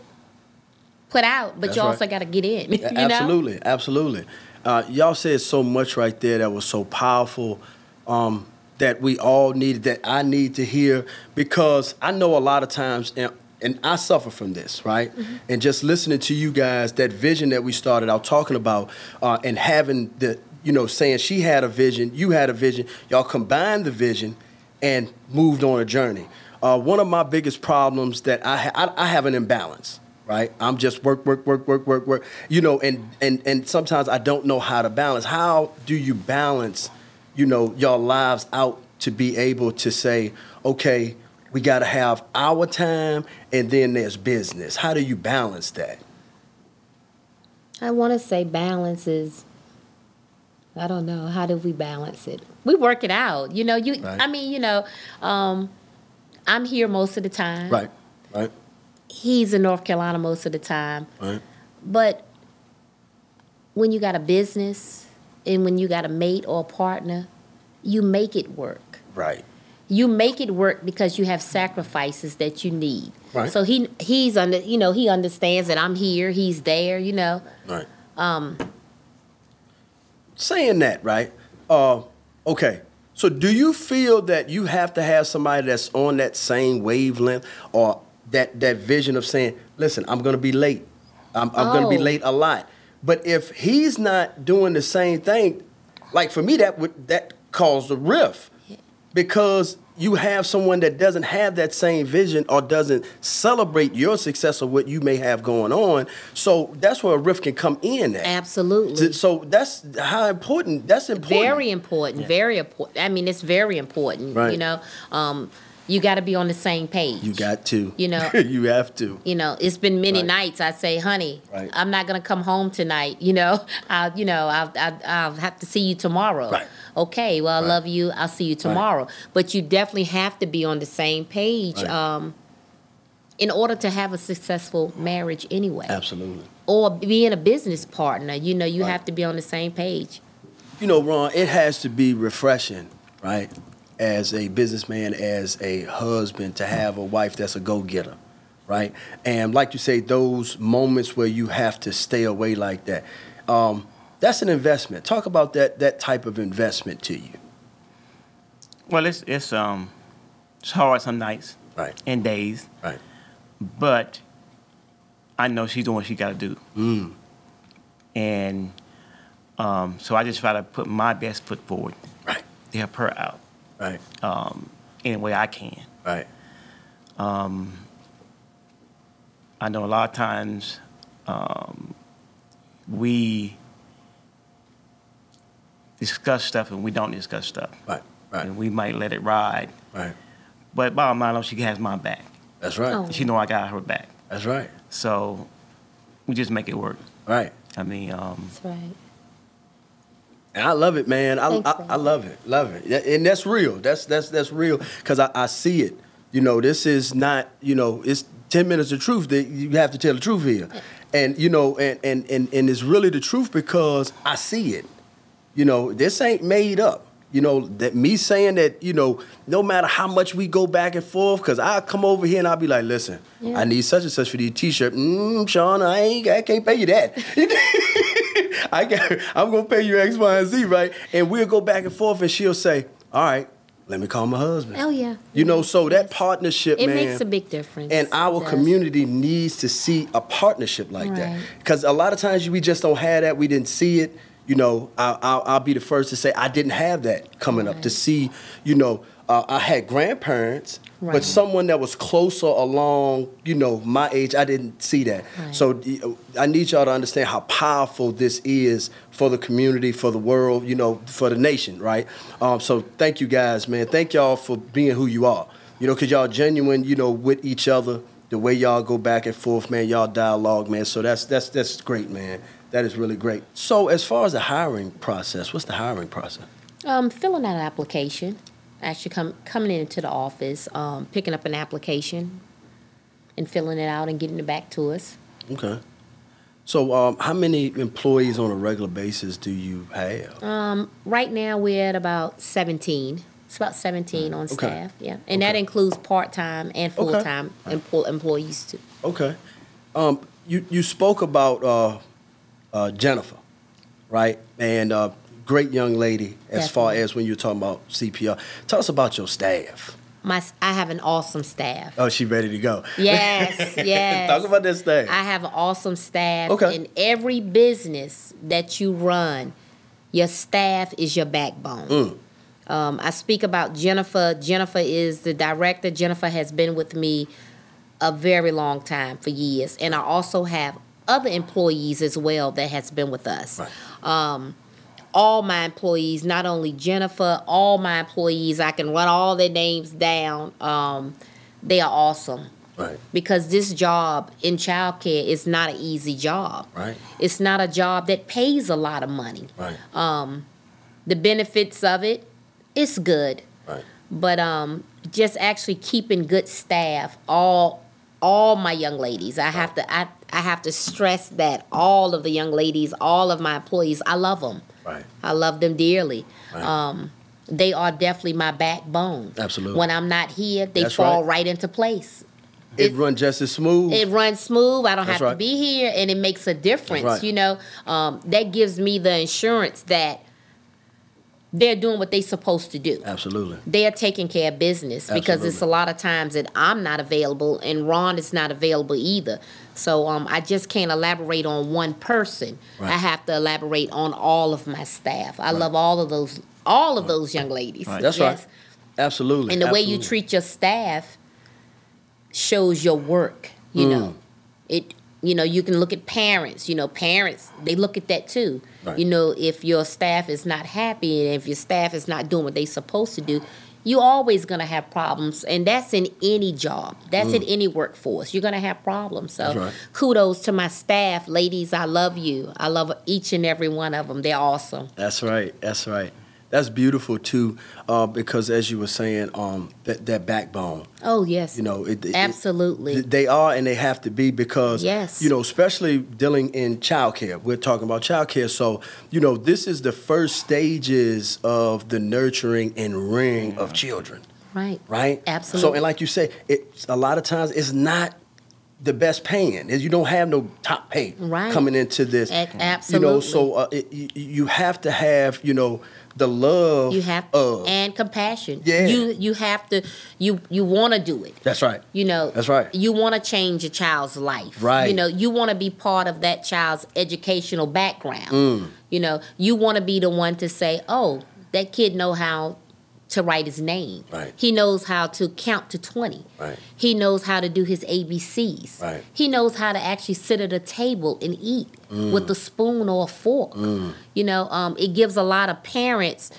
put out, but That's you right. also got to get in. you know? absolutely, absolutely. Uh, y'all said so much right there that was so powerful um, that we all needed, that I need to hear because I know a lot of times in, and I suffer from this, right? And just listening to you guys, that vision that we started out talking about, uh, and having the, you know, saying she had a vision, you had a vision, y'all combined the vision, and moved on a journey. Uh, one of my biggest problems that I, ha- I I have an imbalance, right? I'm just work, work, work, work, work, work, you know, and and and sometimes I don't know how to balance. How do you balance, you know, your lives out to be able to say, okay, we got to have our time, and then there's business. How do you balance that? I want to say balance is. I don't know. How do we balance it? We work it out. You know, you. Right. I mean, you know, um, I'm here most of the time. Right, right, He's in North Carolina most of the time. right. But when you got a business and when you got a mate or a partner, you make it work. Right. You make it work because you have sacrifices that you need. Right. So he he's under you know he understands that I'm here, he's there, you know. Right. Um, Saying that, right? Uh, okay. So, do you feel that you have to have somebody that's on that same wavelength, or that that vision of saying, "Listen, I'm going to be late. I'm, I'm going to be Oh. late a lot." But if he's not doing the same thing, like for me, that would that caused a rift because you have someone that doesn't have that same vision or doesn't celebrate your success or what you may have going on. So that's where a rift can come in. At. Absolutely. So that's how important. That's important. Very important. Very important. I mean, it's very important. Right. You know, um, you got to be on the same page. You got to. You know. you have to. You know, it's been many Right. nights. I say, honey, Right. I'm not gonna come home tonight. You know, I'll, you know, I'll, I'll, I'll have to see you tomorrow. Right. Okay. Well, I love you. I'll see you tomorrow. But you definitely have to be on the same page. Um, in order to have a successful marriage, anyway, Absolutely. or being a business partner, you know, you have to be on the same page. You know, Ron, it has to be refreshing, right? As a businessman, as a husband, to have a wife that's a go getter, right? And like you say, those moments where you have to stay away like that, um, that's an investment. Talk about that that type of investment to you, Well, it's it's um it's hard some nights right? and days, Right. but I know she's doing what she got to do, Mm. and um, so I just try to put my best foot forward Right. to help her out Right. um, any way I can. Right. I know a lot of times um, we discuss stuff and we don't discuss stuff, Right. Right. and we might let it ride. Right. But bottom line, I she has my back. That's right. Oh. She know I got her back. That's right. So we just make it work. Right. I mean, um, That's right. And I love it, man. I, Thanks, I. I love it, love it, and that's real. That's that's that's real because I, I see it. You know, this is not. You know, it's ten minutes of truth that you have to tell the truth here, and you know, and and and and it's really the truth because I see it. You know, this ain't made up. You know, that me saying that, you know, no matter how much we go back and forth, because I come over here and I'll be like, listen, Yeah. I need such and such for these t-shirt. Mm, Sean, I ain't I can't pay you that. I got I'm gonna pay you X, Y, and Z, right? And we'll go back and forth and she'll say, All right, let me call my husband. Oh yeah. You know, so that partnership, It man. makes a big difference. And our community needs to see a partnership like that. Because a lot of times we just don't have that. We didn't see it. You know, I'll, I'll, I'll be the first to say I didn't have that coming up to see, you know, uh, I had grandparents, but someone that was closer along, you know, my age, I didn't see that. Right. So I need y'all to understand how powerful this is for the community, for the world, you know, for the nation, right? Um, so thank you guys, man. Thank y'all for being who you are. You know, because y'all genuine, you know, with each other. The way y'all go back and forth, man, y'all dialogue, man. So that's that's that's great, man. That is really great. So as far as the hiring process, what's the hiring process? Um, filling out an application, actually come coming into the office, um, picking up an application, and filling it out and getting it back to us. Okay. So um, how many employees on a regular basis do you have? Um, right now we're at about seventeen. It's about seventeen on Okay. staff, yeah, and that includes part time and full time empl- employees too. Okay. Um, you you spoke about uh, uh, Jennifer, right? And uh, great young lady as far as when you're talking about CPR. Tell us about your staff. My I have an awesome staff. Oh, she ready to go. Yes, yes. Talk about this thing. I have an awesome staff. Okay. In every business that you run, your staff is your backbone. Mm. Um, I speak about Jennifer. Jennifer is the director. Jennifer has been with me a very long time for years, and I also have other employees as well that has been with us. Right. Um, all my employees, not only Jennifer, all my employees, I can run all their names down. Um, they are awesome Right. because this job in childcare is not an easy job. Right. It's not a job that pays a lot of money. Right. The benefits of it, it's good, right. but um, just actually keeping good staff. All all my young ladies, I have to I, I have to stress that all of the young ladies, all of my employees, I love them. Right. I love them dearly. Right. Um, they are definitely my backbone. Absolutely. When I'm not here, they That's fall right. right. into place. It, It- run just as smooth. It runs smooth. I don't That's have right. to be here, and it makes a difference. You know, um, that gives me the insurance that they're doing what they're supposed to do. Absolutely. They're taking care of business because it's a lot of times that I'm not available and Ron is not available either. So um, I just can't elaborate on one person. Right. I have to elaborate on all of my staff. I love all of those, all of those young ladies. Right. That's Yes. right. Absolutely. And the way you treat your staff shows your work, Mm. you know. It you know, you can look at parents, you know, parents, they look at that too. Right. You know, if your staff is not happy and if your staff is not doing what they're supposed to do, you're always going to have problems and that's in any job. That's in any workforce. You're going to have problems. So Mm. Right. kudos to my staff, ladies, I love you. I love each and every one of them. They're awesome. That's right. That's right. That's beautiful too, uh, because as you were saying, um, that that backbone. Oh, yes. You know, it, it- Absolutely. th- they are and they have to be because Yes. you know, especially dealing in childcare. We're talking about childcare, so you know, this is the first stages of the nurturing and rearing of children, right. right? Absolutely. So, and like you say, it's a lot of times it's not the best paying. You don't have no top pay Right. coming into this. A- You know, so uh, it, you, you have to have you know the love. You have of and compassion. Yeah. You you have to you you want to do it. that's right. You know. That's right. You want to change a child's life. Right. You know. You want to be part of that child's educational background. Mm. You know. You want to be the one to say, "Oh, that kid know how to write his name. Right. He knows how to count to twenty. Right. He knows how to do his ABCs. Right. He knows how to actually sit at a table and eat Mm. with a spoon or a fork. You know, um, it gives a lot of parents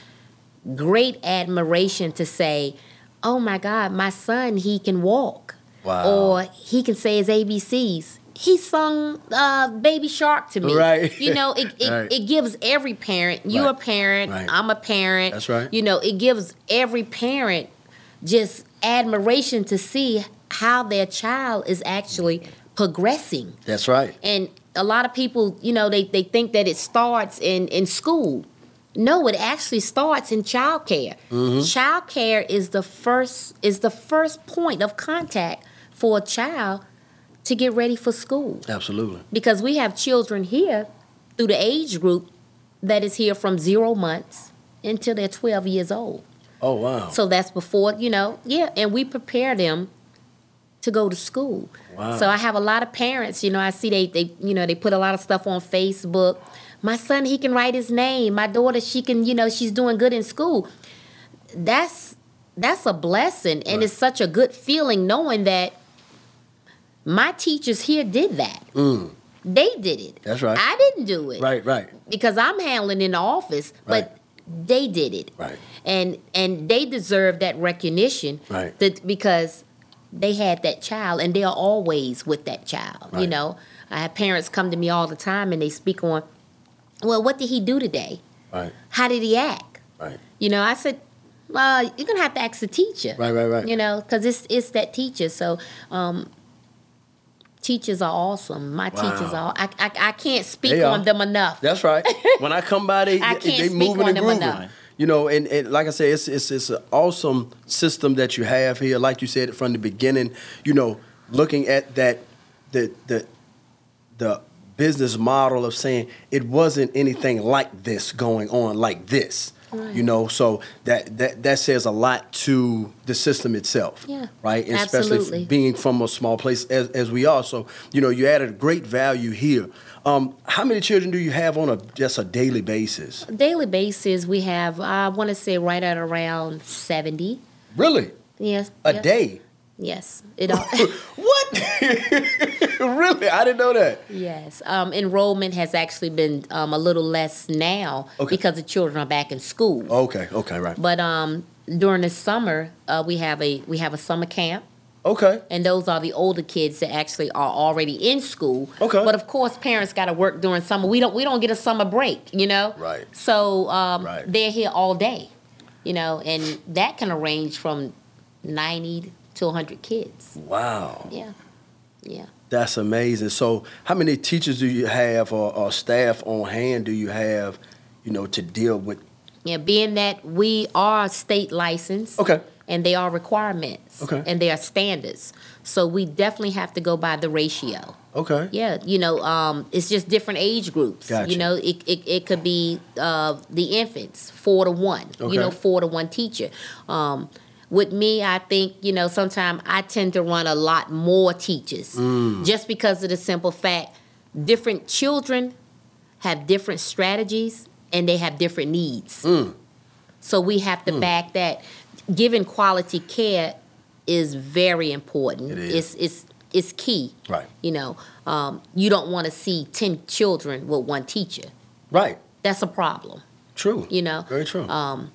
great admiration to say, "Oh my God, my son, he can walk, Wow. or he can say his ABCs." He sung uh, "Baby Shark" to me. Right. You know, it it, Right. it gives every parent. You're Right. a parent. Right. I'm a parent. That's right. You know, it gives every parent just admiration to see how their child is actually progressing. That's right. And a lot of people, you know, they, they think that it starts in, in school. No, it actually starts in childcare. Mm-hmm. Childcare is the first is the first point of contact for a child to get ready for school. Absolutely. Because we have children here through the age group that is here from zero months until they're 12 years old. Oh wow. So that's before, you know, yeah, and we prepare them to go to school. Wow. So I have a lot of parents, you know, I see they, they you know, they put a lot of stuff on Facebook. My son, he can write his name. My daughter, she can, you know, she's doing good in school. That's that's a blessing and Right. it's such a good feeling knowing that my teachers here did that. Mm. They did it. That's right. I didn't do it Right. Right. because I'm handling in the office, Right. but they did it. Right. And and they deserve that recognition. Right. That because they had that child and they are always with that child. You know, I have parents come to me all the time and they speak on, well, what did he do today? Right. How did he act? Right. You know, I said, well, you're gonna have to ask the teacher. Right. Right. Right. You know, because it's it's that teacher. So, um, teachers are awesome. My teachers are. I, I I can't speak on them enough. That's right. When I come by, they I they, can't they speak moving on and them grooving. enough. You know, and, and like I said, it's it's it's an awesome system that you have here. Like you said from the beginning, you know, looking at that the the the business model of saying it wasn't anything like this going on like this. You know, so that, that that says a lot to the system itself. Yeah, Right. And Especially absolutely. being from a small place as, as we are. So, you know, you added great value here. Um, how many children do you have on a just a daily basis? Daily basis, we have I want to say right at around seventy. Really? Yes. A day? Yes. It all. What? really? I didn't know that. Yes, um, enrollment has actually been um, a little less now Okay. because the children are back in school. Okay. Okay. Right. But um, during the summer, uh, we have a we have a summer camp, Okay. and those are the older kids that actually are already in school. Okay. But of course, parents got to work during summer. We don't we don't get a summer break, you know. Right. So um, Right. they're here all day, you know, and that can range from ninety to hundred kids. Wow. Yeah, yeah. That's amazing. So, how many teachers do you have or, or staff on hand do you have, you know, to deal with? Yeah, being that we are state licensed. Okay. And they are requirements. Okay. And they are standards. So we definitely have to go by the ratio. Okay. Yeah, you know, um, it's just different age groups. Gotcha. You know, it, it, it could be uh, the infants, four to one, Okay. you know, four to one teacher. Um, with me, I think, you know, sometimes I tend to run a lot more teachers Mm. just because of the simple fact different children have different strategies and they have different needs. Mm. So we have to back that. Giving quality care is very important. It is. It's it's it's key. Right. You know, um, you don't want to see ten children with one teacher. Right. That's a problem. True. You know. Very true. Um,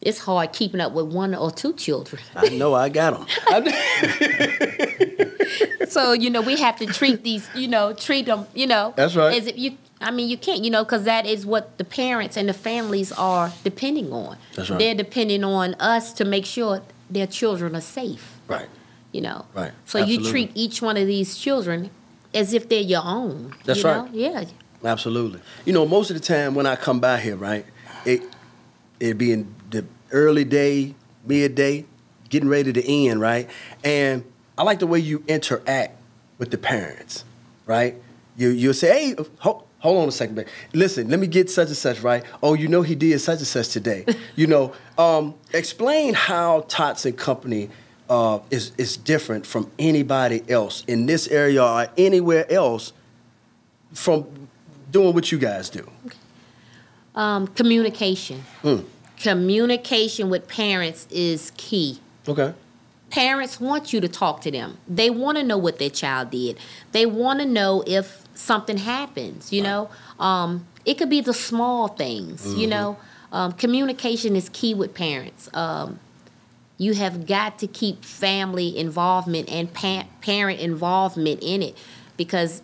it's hard keeping up with one or two children. I know. I got them. so you know we have to treat these. You know, treat them. You know. That's right. As if you. I mean, you can't. You know, because that is what the parents and the families are depending on. That's right. They're depending on us to make sure their children are safe. right. you know. Right. So Absolutely. you treat each one of these children as if they're your own. That's you right. Know? Yeah. Absolutely. You know, most of the time when I come by here, right, it it be in the early day, midday, getting ready to end, right? And I like the way you interact with the parents, right? You you'll say, hey, hold, hold on a second, man. Listen, let me get such and such right. Oh, you know he did such and such today. you know, um, explain how Tots and Company uh, is is different from anybody else in this area or anywhere else from doing what you guys do. Um, communication. Mm. Communication with parents is key. Okay. Parents want you to talk to them. They want to know what their child did. They want to know if something happens. You know, um, it could be the small things. Mm-hmm. You know, um, communication is key with parents. Um, you have got to keep family involvement and pa- parent involvement in it because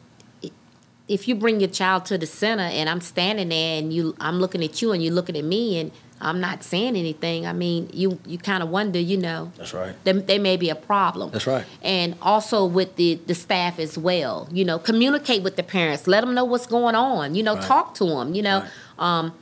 if you bring your child to the center and I'm standing there and you I'm looking at you and you're looking at me and I'm not saying anything, I mean, you you kind of wonder, you know, That's right. there, there may be a problem. That's right. And also with the, the staff as well. You know, communicate with the parents. Let them know what's going on. You know, Right. talk to them. You know, Right. um,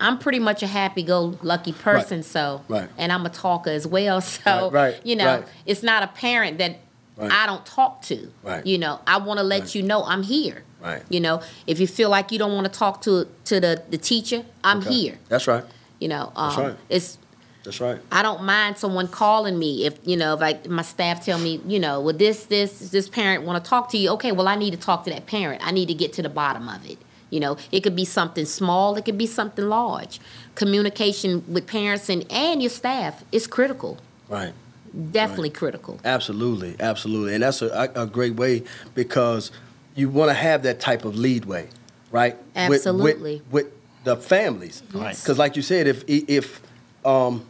I'm pretty much a happy-go-lucky person, so Right. and I'm a talker as well. So Right, you know, it's not a parent that. I don't talk to. Right. You know, I want to let you know I'm here. Right. You know, if you feel like you don't want to talk to to the the teacher, I'm Okay. here. That's right. You know, um, right. it's That's right. I don't mind someone calling me if you know if I, my staff tell me you know well this this this parent want to talk to you okay well I need to talk to that parent I need to get to the bottom of it you know it could be something small it could be something large communication with parents and and your staff is critical Right. definitely critical Absolutely. Absolutely. And that's a, a great way because you want to have that type of leadway, right? With- with- Absolutely. With, the families. Right. Because, like you said, if if um,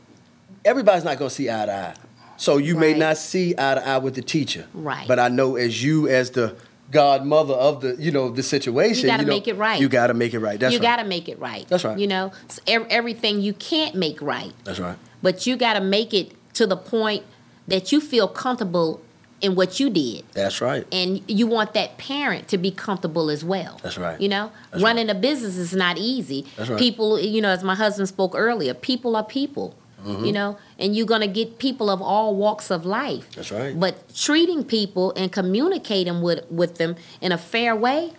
everybody's not going to see eye to eye, so you may not see eye to eye with the teacher. Right. But I know as you, as the godmother of the, you know, the situation, You gotta know, make it right. You got to make it right. That's you right. got to make it right That's right. you know S- ev- everything you can't make right That's right. but you got to make it to the point that you feel comfortable in what you did That's right. and you want that parent to be comfortable as well. That's right. You know, That's running a business is not easy. That's right. People, you know, as my husband spoke earlier, people are people. Mm-hmm. You know, and you're gonna get people of all walks of life. That's right. But treating people and communicating with with them in a fair way,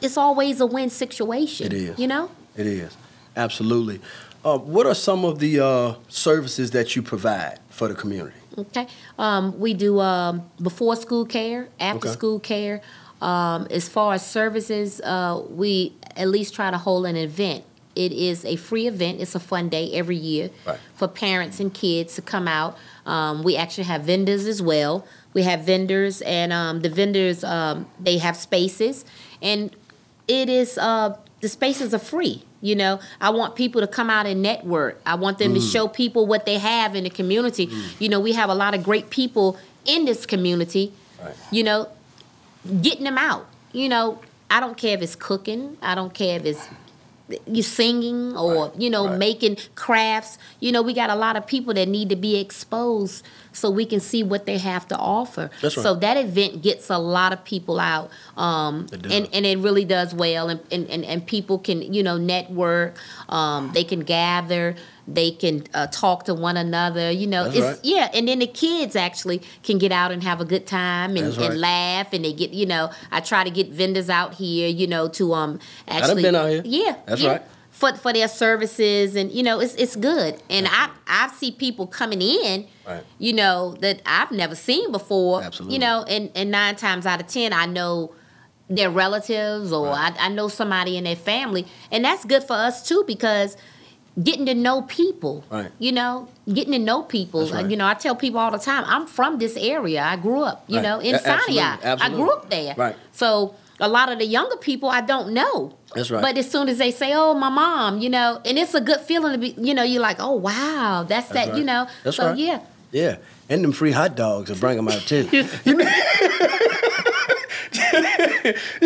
it's always a win situation. It is. You know. It is. absolutely. Uh, what are some of the uh, services that you provide for the community? Okay. Um, we do um, before school care, after Okay. school care. Um, as far as services, uh, we at least try to hold an event. It is a free event. It's a fun day every year Right. for parents and kids to come out. Um, we actually have vendors as well. We have vendors, and um, the vendors um, they have spaces, and it is uh, the spaces are free. You know, I want people to come out and network. I want them to mm. show people what they have in the community. Mm. You know, we have a lot of great people in this community. Right. You know, getting them out. You know, I don't care if it's cooking. I don't care if it's you singing or Right, you know right. making crafts. You know, we got a lot of people that need to be exposed so we can see what they have to offer. Right. So that event gets a lot of people out, um, and and it really does well. And, and and and people can you know network. Um, they can gather. They can uh, talk to one another. You know, That's it's right. yeah. And then the kids actually can get out and have a good time and, right. and laugh. And they get you know. I try to get vendors out here. You know to um actually. been out here. Yeah, That's yeah. right. For, for their services and you know it's it's good and I I see people coming in Right. you know that I've never seen before Absolutely. you know and and nine times out of ten I know their relatives or Right. I, I know somebody in their family and that's good for us too because getting to know people Right. you know getting to know people right. you know I tell people all the time I'm from this area I grew up you Right. know in A- absolutely. Sinai I grew up there Right. so a lot of the younger people I don't know That's right. but as soon as they say, "Oh, my mom," you know, and it's a good feeling to be, you know, you're like, "Oh, wow, that's, that," right. you know. That's so right. yeah, Yeah, and them free hot dogs will bring them out too.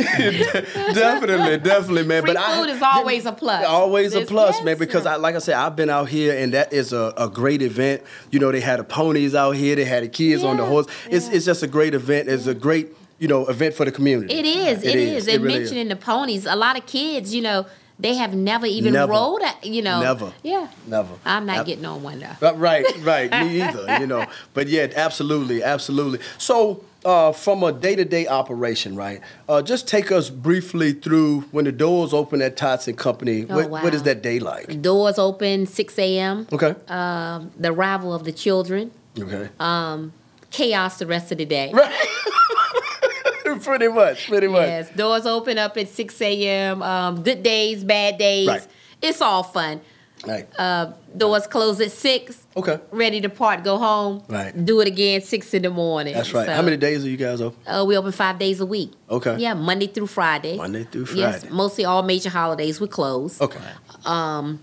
definitely, definitely, man. free but I, food is always a plus. Always a plus, man. Because. I, like I said, I've been out here, and that is a, a great event. You know, they had the ponies out here, they had the kids on the horse. It's yeah. it's just a great event. It's a great you know event for the community. It is. It it is. is. And really is. the ponies, a lot of kids, you know, they have never even Never. rode. A, you know, Never. Yeah. Never. I'm not getting on one though. Right, right. Me either, you know. But yeah, absolutely, absolutely. So, uh, from a day to day operation, right? Uh, just take us briefly through when the doors open at Tots and Company. Oh, what, what is that day like? Doors open 6 a.m. Okay. Um, the arrival of the children. Okay. Um, chaos the rest of the day. pretty much, pretty much. Yes, doors open up at 6 a.m. Um, good days, bad days. Right. It's all fun. Right. Uh, doors close at 6. Okay. Ready to part, go home. Right. Do it again 6 in the morning. That's right. So, How many days are you guys open? Uh, we open five days a week. Okay. Yeah, Monday through Friday. Monday through Yes, Friday. mostly all major holidays we close. Okay. Um,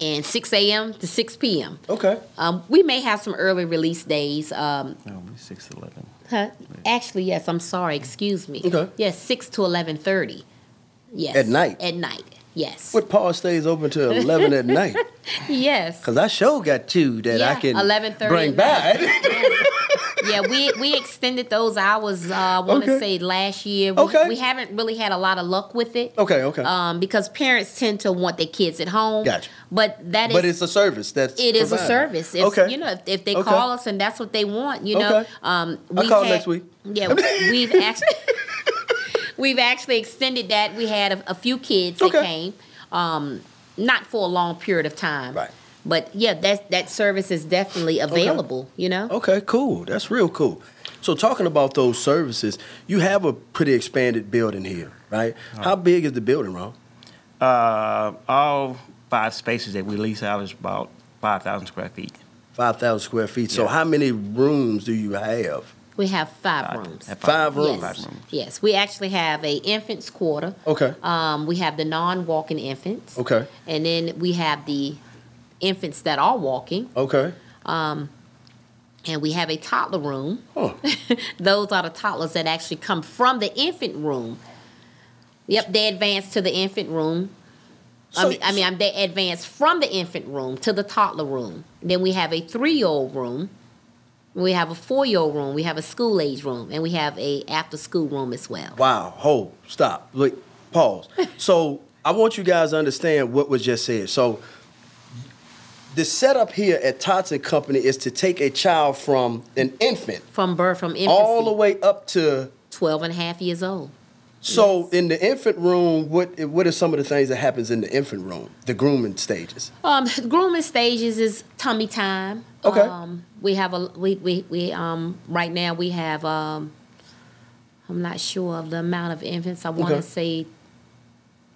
And 6 a.m. to 6 p.m. Okay. Um, we may have some early release days. Um, No, six to eleven. huh? Actually, yes. I'm sorry. Excuse me. Okay. Yes, 6 to 11:30. Yes. At night? At night. Yes. What Paul stays open till 11 at night? Yes. Because I sure got two that I can 11:30 bring back. yeah, we we extended those hours. Uh, I want to Okay. say last year. We, Okay. we haven't really had a lot of luck with it. okay, okay. Um, because parents tend to want their kids at home. Gotcha. But that is. but it's a service that's it is a service. If, okay. You know, if, if they Okay. call us and that's what they want, you know. Okay. Um, we've call had- next week. Yeah, we've actually we've actually extended that. We had a, a few kids that Okay. came, um, not for a long period of time. Right. But yeah, that that service is definitely available. You know. Okay, cool. That's real cool. So talking about those services, you have a pretty expanded building here, right? How big is the building, Ron? Uh, all five spaces that we lease out is about five thousand square feet. Five thousand square feet. So Yeah. how many rooms do you have? We have five Five- rooms. have Five rooms. Five Yes. rooms. Yes. We actually have a infants quarter. Okay. Um, we have the non-walking infants. Okay. And then we have the infants that are walking. Okay. And we have a toddler room. Oh, Those are the toddlers that actually come from the infant room. Yep, they advance to the infant room. So- I mean, I mean, I'm- they advance from the infant room to the toddler room. Then we have a three-year-old room. We have a four-year-old room. We have a school-age room, and we have a after-school room as well. wow. Hold. Stop. Wait. Pause. so I want you guys to understand what was just said. So the setup here at Tots and Company is to take a child from an infant From birth, from infancy, all the way up to 12 and a half years old. So Yes. in the infant room, what what are some of the things that happens in the infant room, the grooming stages? Um, grooming stages is tummy time. Okay. Um, we have a we we we um right now we have um. I'm not sure of the amount of infants. I want to Okay. say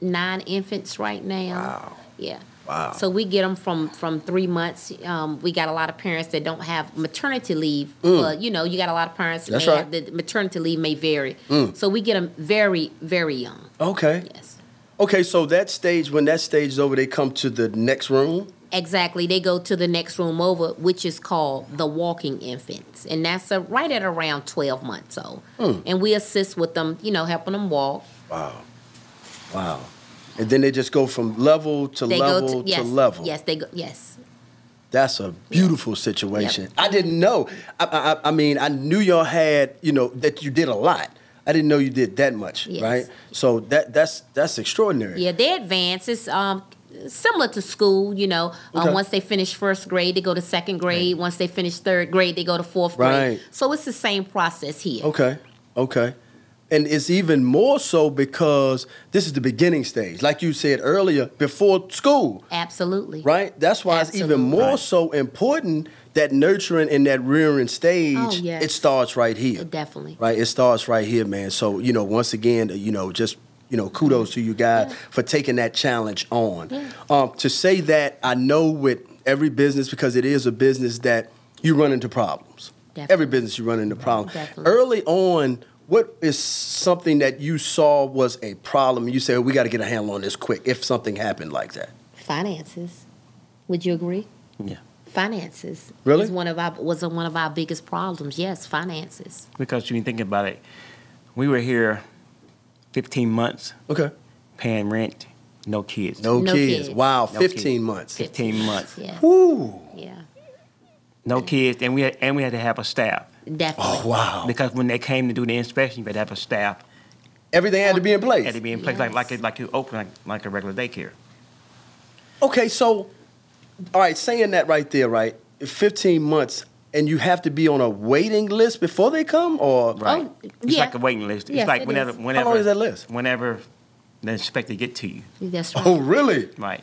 nine infants right now. Wow. Yeah. Wow. So we get them from from three months. Um, we got a lot of parents that don't have maternity leave. For, you know, you got a lot of parents. that That's right. Mm. Have, the maternity leave may vary. So we get them very very young. Okay. Yes. Okay, so that stage, when that stage is over, they come to the next room. Exactly. They go to the next room over, which is called the walking infants. And that's uh right at around 12 months old. Hmm. And we assist with them, you know, helping them walk. Wow. Wow. And then they just go from level to They level to, yes, level. Yes, they go, yes. That's a beautiful situation. I didn't know. I, I, I mean, I knew y'all had, you know, that you did a lot. I didn't know you did that much, Yes. right? So that that's that's extraordinary. Yeah, they advance. It's um, similar to school, you know. Um, Once they finish first grade, they go to second grade. Once they finish third grade, they go to fourth Right. grade. So it's the same process here. Okay. Okay. And it's even more so because this is the beginning stage, like you said earlier, before school, Absolutely. right? That's why it's even more Right. so important that nurturing and that rearing stage, Oh, yes. it starts right here. Definitely. Right? It starts right here, man. So, you know, once again, you know, just, you know, kudos to you guys for taking that challenge on. Yeah. Um, to say that, I know with every business, because it is a business that you run into problems. Definitely. Every business you run into problems. Definitely. Early on, what is something that you saw was a problem? You said, we got to get a handle on this quick if something happened like that. Finances. Would you agree? Yeah. Finances Really? is one of our was one of our biggest problems. Yes, finances. Because when you think about it, we were here 15 months Okay. paying rent, no kids. No, No kids. kids. Wow, No 15 kids. months. 15 months. Yes. Woo. Yeah. No kids, and we had, and we had to have a staff Definitely. Oh, wow. because when they came to do the inspection, you had to have a staff. Everything had to be in place. Had to be in place like Yes. like it- like you open like, like a regular daycare. Okay, so, all right, saying that right there, right? 15 months, and you have to be on a waiting list before they come, or Right. Oh, it's yeah. like a waiting list. It's Yes, like it whenever is. How whenever long is that list? Whenever the inspector get to you. That's oh, right. Oh, really? Right.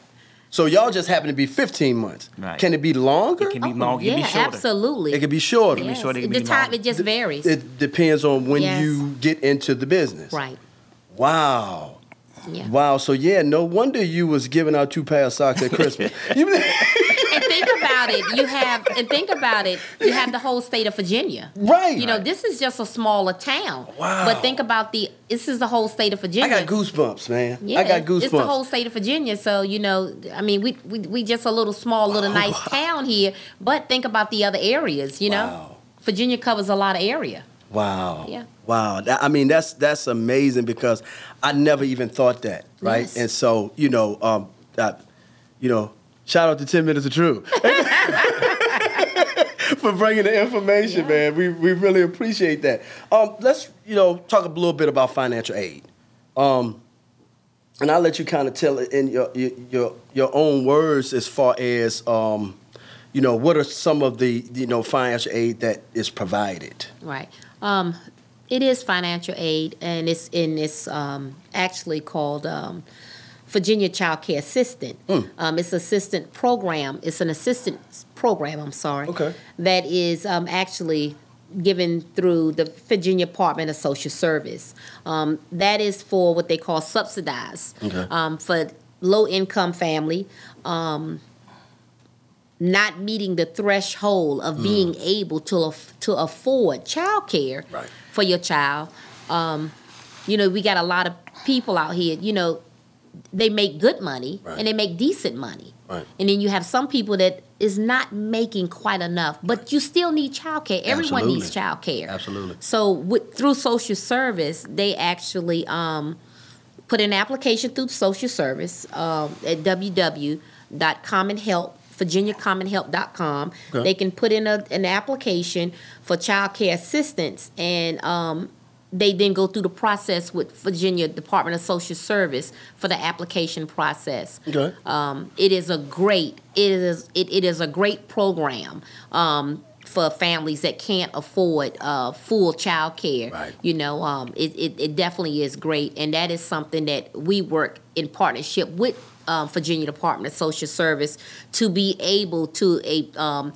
So y'all just happen to be 15 months. Right. Can it be longer? It can be Oh, long, it yeah, can be oh, shorter. absolutely. It can be shorter. be Yes. shorter, it can the be time longer. it just varies. It depends on when Yes. you get into the business. right. Wow. Yeah. Wow. So yeah, no wonder you was giving out two pair of socks at Christmas. You- about it. You have and think about it. You have the whole state of Virginia. right. You know, this is just a smaller town. Wow. But think about the. This is the whole state of Virginia. I got goosebumps, man. Yeah, I got goosebumps. It's the whole state of Virginia. So you know, I mean, we we, we just a little small, little nice town here. But think about the other areas. You know, Wow. Virginia covers a lot of area. Wow. Yeah. Wow. I mean, that's that's amazing because I never even thought that, right? Yes. And so, you know, um, that, you know, shout out to Ten Minutes of Truth for bringing the information, man. We we really appreciate that. Um, let's you know talk a little bit about financial aid. Um, and I'll let you kind of tell it in your your your, own words as far as um, you know, what are some of the you know financial aid that is provided? Right. Um, it is financial aid, and it's in it's um, actually called um, Virginia Child Care Assistant. Hmm. Um, it's assistant program. It's an assistance program. I'm sorry. Okay. That is um, actually given through the Virginia Department of Social Service. Um, that is for what they call subsidized Okay. um, for low income family. Um, not meeting the threshold of being able to aff- to afford childcare Right. for your child. Um, you know, we got a lot of people out here. You know, they make good money Right. and they make decent money. Right. And then you have some people that is not making quite enough, but you still need childcare. Everyone Absolutely. needs childcare. Absolutely. So with, through social service, they actually um, put an application through social service um, at www.commonhelp virginiacommonhelp.com Okay. they can put in a, an application for child care assistance and um, they then go through the process with virginia department of social service for the application process Okay. um, it is a great it is it, it is a great program um, for families that can't afford uh, full child care. Right. You know, um, it, it, it definitely is great. And that is something that we work in partnership with um, Virginia Department of Social Service to be able to a, um,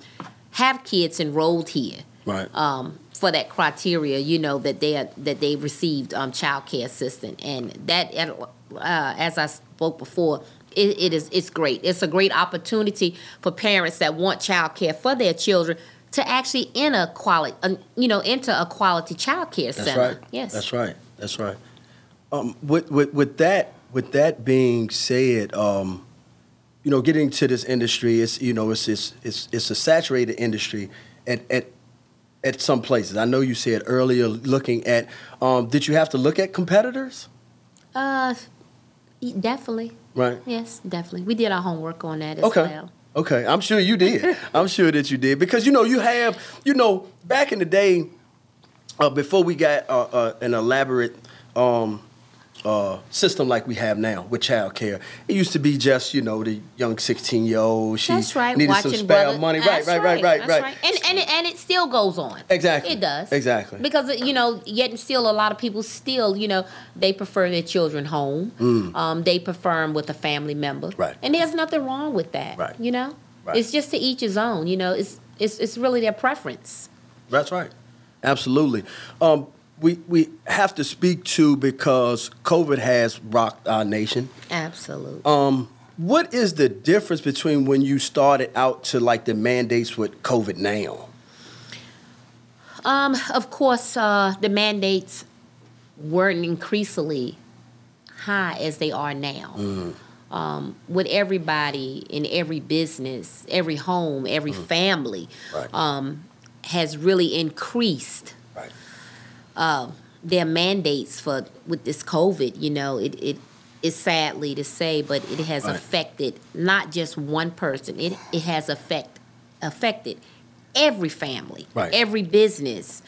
have kids enrolled here Right. um, for that criteria, you know, that they are, that they received um, child care assistance, and that, uh, as I spoke before, it, it is it's great. It's a great opportunity for parents that want child care for their children to actually in a quality, uh, you know, into a quality child care That's center. right. Yes. That's right. That's right. Um, with, with with that with that being said, um, you know, getting to this industry, it's you know, it's it's it's, it's a saturated industry at at at some places. I know you said earlier, looking at. Um, did you have to look at competitors? Uh, definitely. Right. Yes, definitely. We did our homework on that as Okay. well. Okay, I'm sure you did. I'm sure that you did because you know you have you know back in the day, uh, before we got uh, uh, an elaborate um, uh, system like we have now with child care, it used to be just you know the young 16 year old she That's right. needed Watching some spare brother- money. Right, right, right, right, That's right. And and it, and it still goes on. Exactly. It does. Exactly. Because you know, yet and still, a lot of people still, you know, they prefer their children home. Um, they prefer them with a family member. Mm. Right. And there's nothing wrong with that. Right. You know. Right. It's just to each his own. You know. It's it's it's really their preference. That's right. Absolutely. Um, we we have to speak to because COVID has rocked our nation. Absolutely. Um, what is the difference between when you started out to like the mandates with COVID now? Um, of course, uh, the mandates weren't increasingly high as they are now. Um, with everybody in every business, every home, every family, Right. um, has really increased Right. Uh, their mandates for with this COVID. You know, it it is sadly to say, but it has Right. affected not just one person. It it has affect affected every family, Right. every business.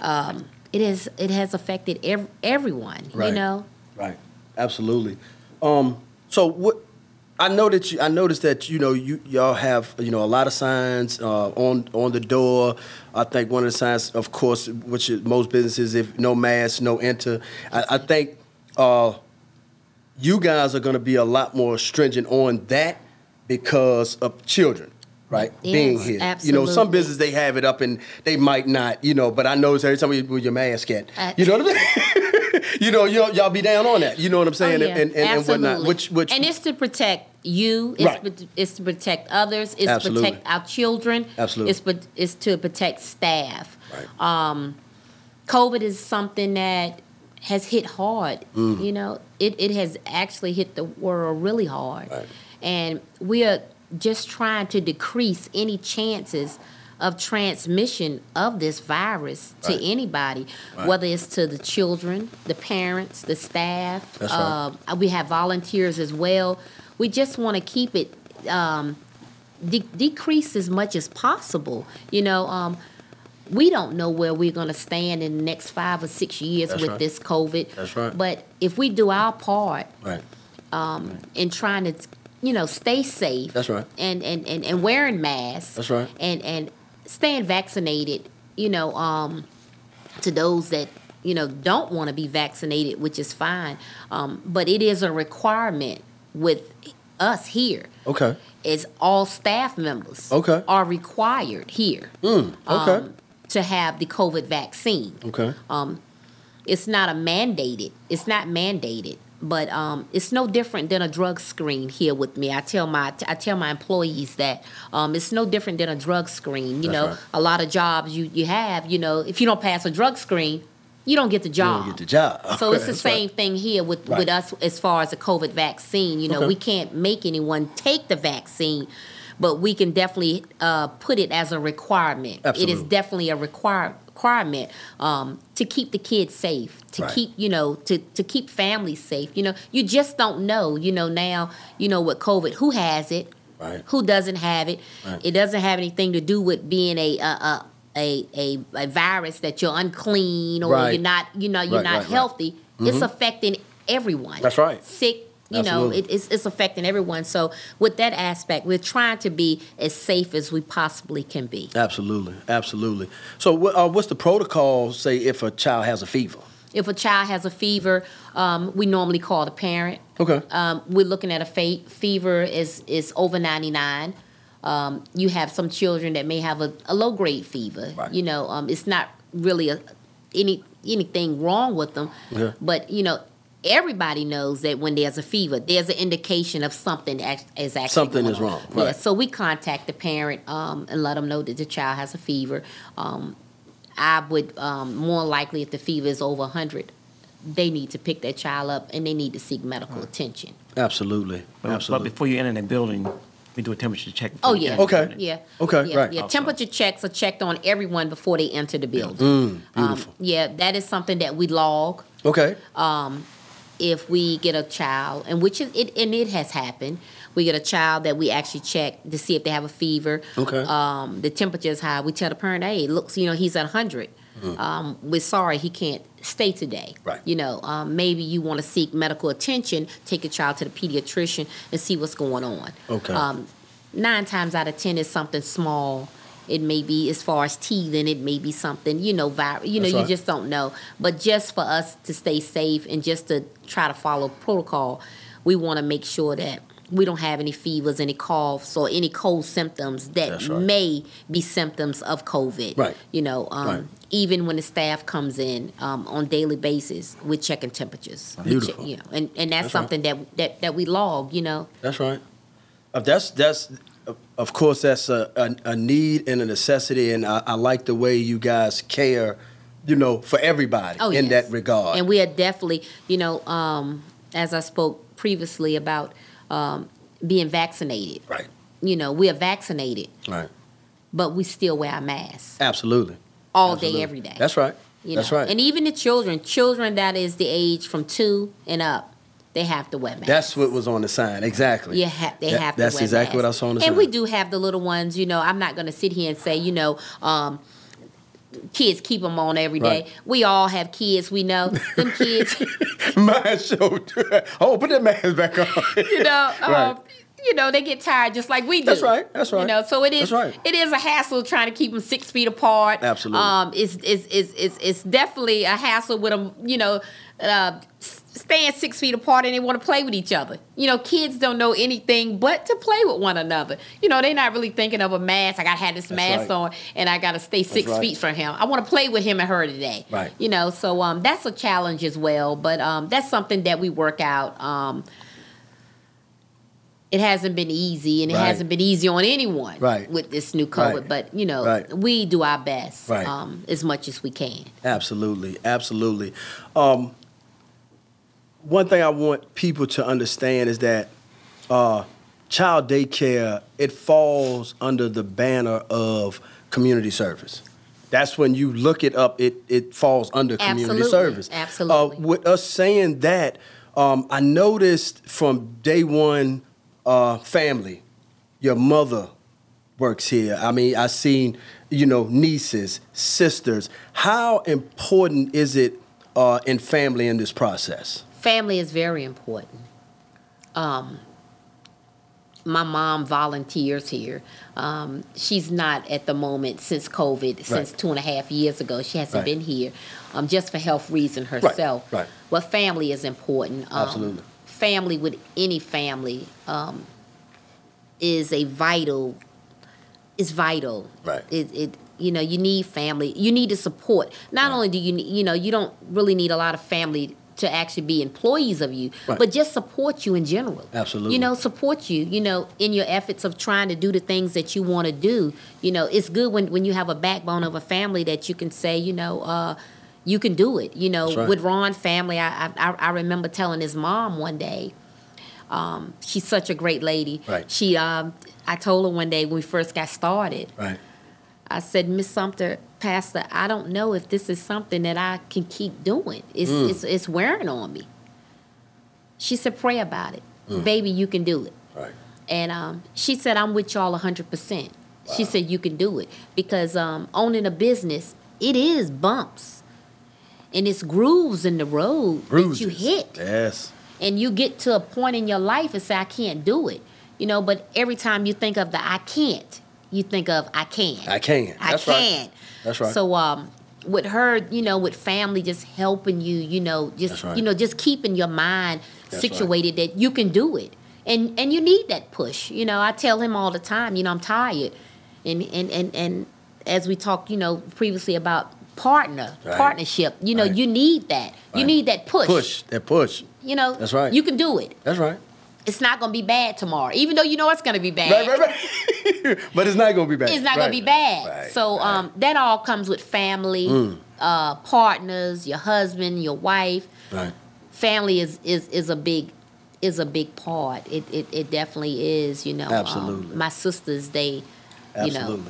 Um, it has it has affected ev- everyone. You know. Right. Absolutely. Um, so what? I know that you. I noticed that you know you y'all have you know a lot of signs uh, on on the door. I think one of the signs, of course, which is most businesses, if no mask, no enter. I, I think uh, you guys are going to be a lot more stringent on that because of children. Right, Yes, being here, you know, some absolutely. business they have it up and they might not, you know. But I notice every time you with your mask at, Uh, you know what I mean? you know, y'all, y'all be down on that. You know what I'm saying? Oh, yeah. and, and, and whatnot. Which, which, and it's to protect you. It's, Right. pro- it's to protect others. It's Absolutely. to protect our children. Absolutely. It's it's to protect staff. Right. Um, COVID is something that has hit hard. Mm. You know, it, it has actually hit the world really hard, Right. and we are just trying to decrease any chances of transmission of this virus to anybody, Right. whether it's to the children, the parents, the staff. That's right. Um, we have volunteers as well. We just want to keep it um, de- decrease as much as possible. You know, um, we don't know where we're going to stand in the next five or six years That's with right. this COVID. That's right. But if we do our part right, in trying to, you know, stay safe. That's right. And and, and, and wearing masks. That's right. And and staying vaccinated. You know, um, to those that you know don't want to be vaccinated, which is fine. Um, but it is a requirement with us here. okay, Is all staff members Okay. are required here mm, okay, um, to have the COVID vaccine. okay, Um, it's not a mandated. It's not mandated, but um, it's no different than a drug screen here with me. I tell my I tell my employees that um, it's no different than a drug screen. You That's know, right. a lot of jobs you you have. You know, if you don't pass a drug screen, you don't get the you job. don't get the job. So it's the That's right. same thing here with, Right. with us as far as the COVID vaccine. You know, Okay. we can't make anyone take the vaccine, but we can definitely uh, put it as a requirement. It is definitely a require, requirement um, to keep the kids safe, to Right. keep you know to to keep families safe. You know, you just don't know. You know now. You know with COVID, who has it? Right. Who doesn't have it? Right. It doesn't have anything to do with being a a, a a, a, a virus that you're unclean or you're not you know you're not healthy. It's affecting everyone. That's right. Sick, You know, it, it's, it's affecting everyone. So with that aspect, we're trying to be as safe as we possibly can be. Absolutely, absolutely. So, what, uh, what's the protocol? Say if a child has a fever. If a child has a fever, um, we normally call the parent. Okay. Um, we're looking at a fe- fever is is over 99. Um, you have some children that may have a, a low grade fever. Right. You know, um, it's not really a, any anything wrong with them, Yeah. but you know. Everybody knows that when there's a fever, there's an indication of something act- is actually Something going is on. wrong, Yeah, so we contact the parent um, and let them know that the child has a fever. Um, I would um, more likely if the fever is over 100, they need to pick that child up and they need to seek medical attention. Absolutely, But, but before you enter the building, we do a temperature check. Oh yeah. Okay. Yeah. Okay, Yeah. right. Yeah. Temperature checks are checked on everyone before they enter the building. Mm, Um, beautiful. yeah, that is something that we log. okay. If we get a child, and which is it, and it has happened. We get a child that we actually check to see if they have a fever. Okay. Um, the temperature is high. We tell the parent, "Hey, it looks, you know, he's at 100. Um, we're sorry he can't stay today. Right. You know, um, maybe you want to seek medical attention. Take your child to the pediatrician and see what's going on. Okay. Um, nine times out of ten is something small. It may be as far as teething. It may be something you know, viral. You know, That's you right. just don't know. But just for us to stay safe and just to try to follow protocol, we want to make sure that we don't have any fevers, any coughs, or any cold symptoms that right. may be symptoms of COVID. Right. You know, um, Right. even when the staff comes in um, on daily basis, we're checking temperatures. Beautiful. check- you know, and, and that's, That's right. something that, that that we log. You know. That's right. Uh, that's that's of course that's a, a, a need and a necessity, and I, I like the way you guys care, you know, for everybody Oh, in yes. that regard. And we are definitely, you know, um, as I spoke previously about um, being vaccinated. right, You know, we are vaccinated, right, but we still wear our masks absolutely, all Absolutely. day, every day. That's right. You That's know? right. And even the children, children that is the age from two and up, they have to wear masks. that's what was on the sign. Exactly. Yeah, ha- they That- have to That's exactly what I saw on the And sign. And we do have the little ones, you know, I'm not going to sit here and say, you know, um, kids keep them on every day. Right. We all have kids, we know. Them kids, My show. oh, put that mask back on. you know, um, Right. you know, they get tired just like we do. That's right, that's right. You know, so it is. Right. It is a hassle trying to keep them six feet apart. Absolutely. Um, it's it's it's it's, it's definitely a hassle with them. You know, uh, staying six feet apart and they want to play with each other. You know, kids don't know anything but to play with one another. You know, they're not really thinking of a mask. I got to have this mask right. on and I got to stay six right. feet from him. I want to play with him and her today. Right. You know, so um, that's a challenge as well. But um, that's something that we work out. Um, it hasn't been easy, and it Right. hasn't been easy on anyone Right. with this new COVID. Right. But you know, we do our best Right. um, as much as we can. Absolutely, absolutely. Um, one thing I want people to understand is that uh, child daycare it falls under the banner of community service. That's when you look it up, it it falls under community Absolutely, service. absolutely. Uh, with us saying that, um, I noticed from day one, uh, family, your mother works here. I mean, I seen you know nieces, sisters. How important is it uh, in family in this process? Family is very important. Um, my mom volunteers here. Um, she's not at the moment since COVID, since two and a half years ago. She hasn't Right. been here um, just for health reason herself. right. But family is important. Um, Absolutely. Family with any family um, is a vital. Is vital. Right. It, it you know you need family. You need to support. Not only do you you know you don't really need a lot of family to actually be employees of you, Right. but just support you in general. Absolutely. You know, support you, you know, in your efforts of trying to do the things that you want to do. You know, it's good when, when you have a backbone of a family that you can say, you know, uh, you can do it. You know, right. with Ron family, I, I I remember telling his mom one day, um, she's such a great lady. Right. She um, I told her one day when we first got started, Right. I said, Miss Sumter, Pastor, I don't know if this is something that I can keep doing. It's Mm. it's it's wearing on me. She said, pray about it. Mm. Baby, you can do it. Right. And um, she said, I'm with y'all 100%. She said, you can do it. Because um, owning a business, it is bumps. And it's grooves in the road that you hit. Yes. and you get to a point in your life and say I can't do it. You know, but every time you think of the I can't, you think of I can. I can. I That's right. That's right. So um with her, you know, with family just helping you, you know, just right. you know, just keeping your mind That's right. situated that you can do it. And and you need that push. You know, I tell him all the time, you know, I'm tired. And and and, and as we talked, you know, previously about partner, Right. partnership, you know, Right. you need that. You need that push. Push. That push. You know, That's right. You can do it. That's right. It's not gonna be bad tomorrow, even though you know it's gonna be bad. Right, right, right. but it's not gonna be bad. It's not gonna be bad. Right, so right. Mm. um, that all comes with family, uh, partners, your husband, your wife. Right. Family is is is a big is a big part. It it, it definitely is. You know, Um, Absolutely. my sisters, they, you know,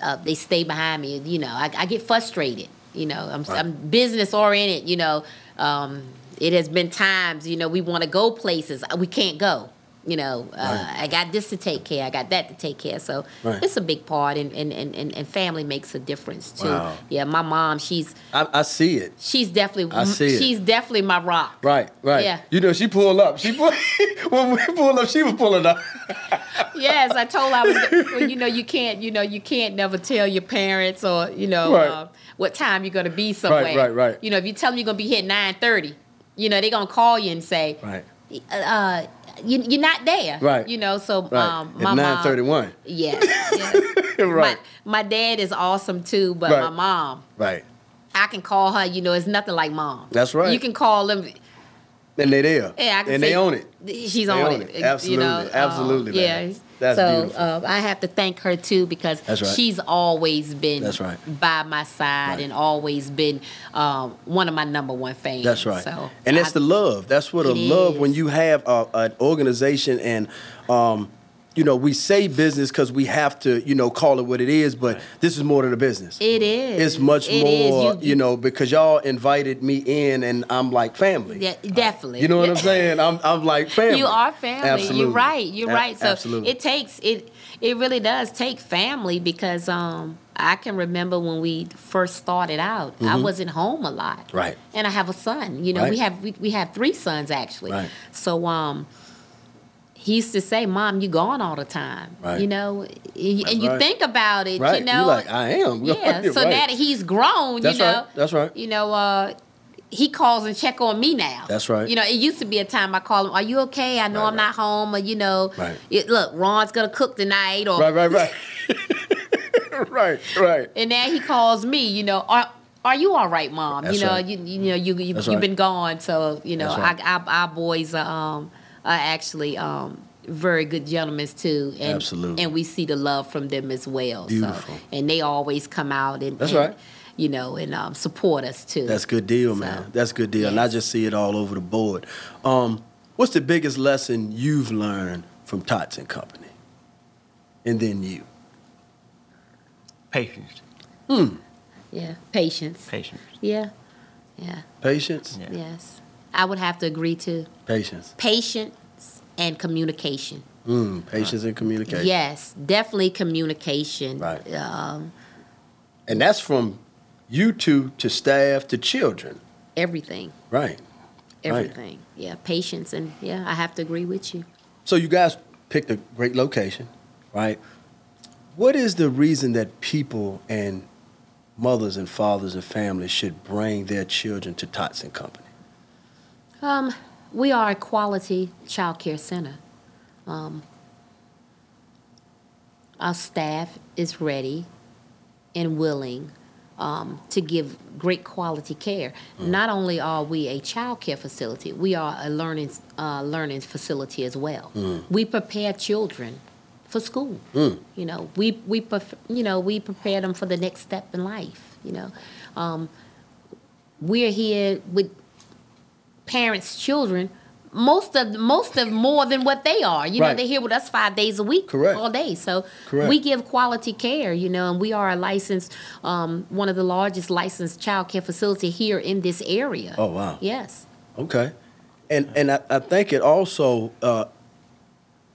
uh, they stay behind me. You know, I, I get frustrated. You know, I'm, Right. I'm business oriented. You know, um, it has been times. You know, we want to go places, uh, we can't go. You know, uh, Right. I got this to take care. I got that to take care. So Right. it's a big part, and, and, and, and, family makes a difference too. Wow. Yeah, my mom, she's I, I see it. she's definitely I see it. she's definitely my rock. Right, right. Yeah. You know, she pulled up. She pull, when we pulled up, she was pulling up. yes, I told her I was. Well, you know, you can't. You know, you can't never tell your parents or you know Right. uh, what time you're gonna be somewhere. right, right. You know, if you tell them you're gonna be here at nine thirty, you know they're gonna call you and say, Right, uh, you, you're not there. Right. You know, so right. um, my At nine mom. thirty-one. Yes. yes. Right, My, my dad is awesome too, but Right. my mom, right. I can call her. You know, it's nothing like mom. That's right. You can call them. And they there. Yeah, I can and they own it. She's They on it. it. Absolutely, You know, absolutely, uh, yeah. That's so uh, I have to thank her too because That's right. she's always been That's right. by my side Right. and always been um, one of my number one fans. That's right. So and it's I- the love. That's what a love when you have a, an organization and um, you know, we say business because we have to, you know, call it what it is, but this is more than a business. It is. It's much It is. more, you, know, because y'all invited me in and I'm like family. Yeah, definitely. You know what I'm saying? I'm, I'm like family. You are family. Absolutely. You're right. You're A- right. So absolutely. it takes it. It really does take family because um, I can remember when we first started out. I wasn't home a lot. Mm-hmm. Right. And I have a son. You know, we have we, we have three sons actually. Right. So um, he used to say, "Mom, you gone all the time." Right. You know, and and you right. think about it. right. You know, like, I am. yeah. So now that he's grown, That's you know, right. That's right. You know, uh, he calls and check on me now. That's right. You know, it used to be a time I call him, "Are you okay? I know I'm not home." Or you know, Right. it, look, Ron's gonna cook tonight, or Right, right, right. right, right. and now he calls me. You know, are are you all right, mom? That's you know, you you know you, you right. been gone, so you know. I, I, our boys um are actually um very good gentlemen too, and Absolutely. and we see the love from them as well. Beautiful. So and they always come out and That's and, right. You know, and um, support us too. That's good deal, So, man. That's good deal. And I just see it all over the board. Um, what's the biggest lesson you've learned from Tots and Company? And then you. Patience. Hmm. Yeah, patience. Patience. Yeah, yeah, Patience? Yeah. yes. I would have to agree to Patience. patience and communication. Mm, patience and communication. Yes, definitely communication. Right. Um, And that's from you two to staff to children. everything, Right. Right. everything. Yeah, patience and yeah, I have to agree with you. So you guys picked a great location, right? What is the reason that people and mothers and fathers and families should bring their children to Tots and Company? Um, we are a quality child care center. Um, our staff is ready and willing um, to give great quality care. Not only are we a child care facility, we are a learning uh, learning facility as well. We prepare children for school. You know, we we pref- you know we prepare them for the next step in life. You know, um, we're here with parents' children. Most of most of more than what they are. You know, they're here with us five days a week, Correct. all day. So Correct. we give quality care. You know, and we are a licensed, um, one of the largest licensed child care facility here in this area. Oh, wow. Yes. Okay. And and I, I think it also uh,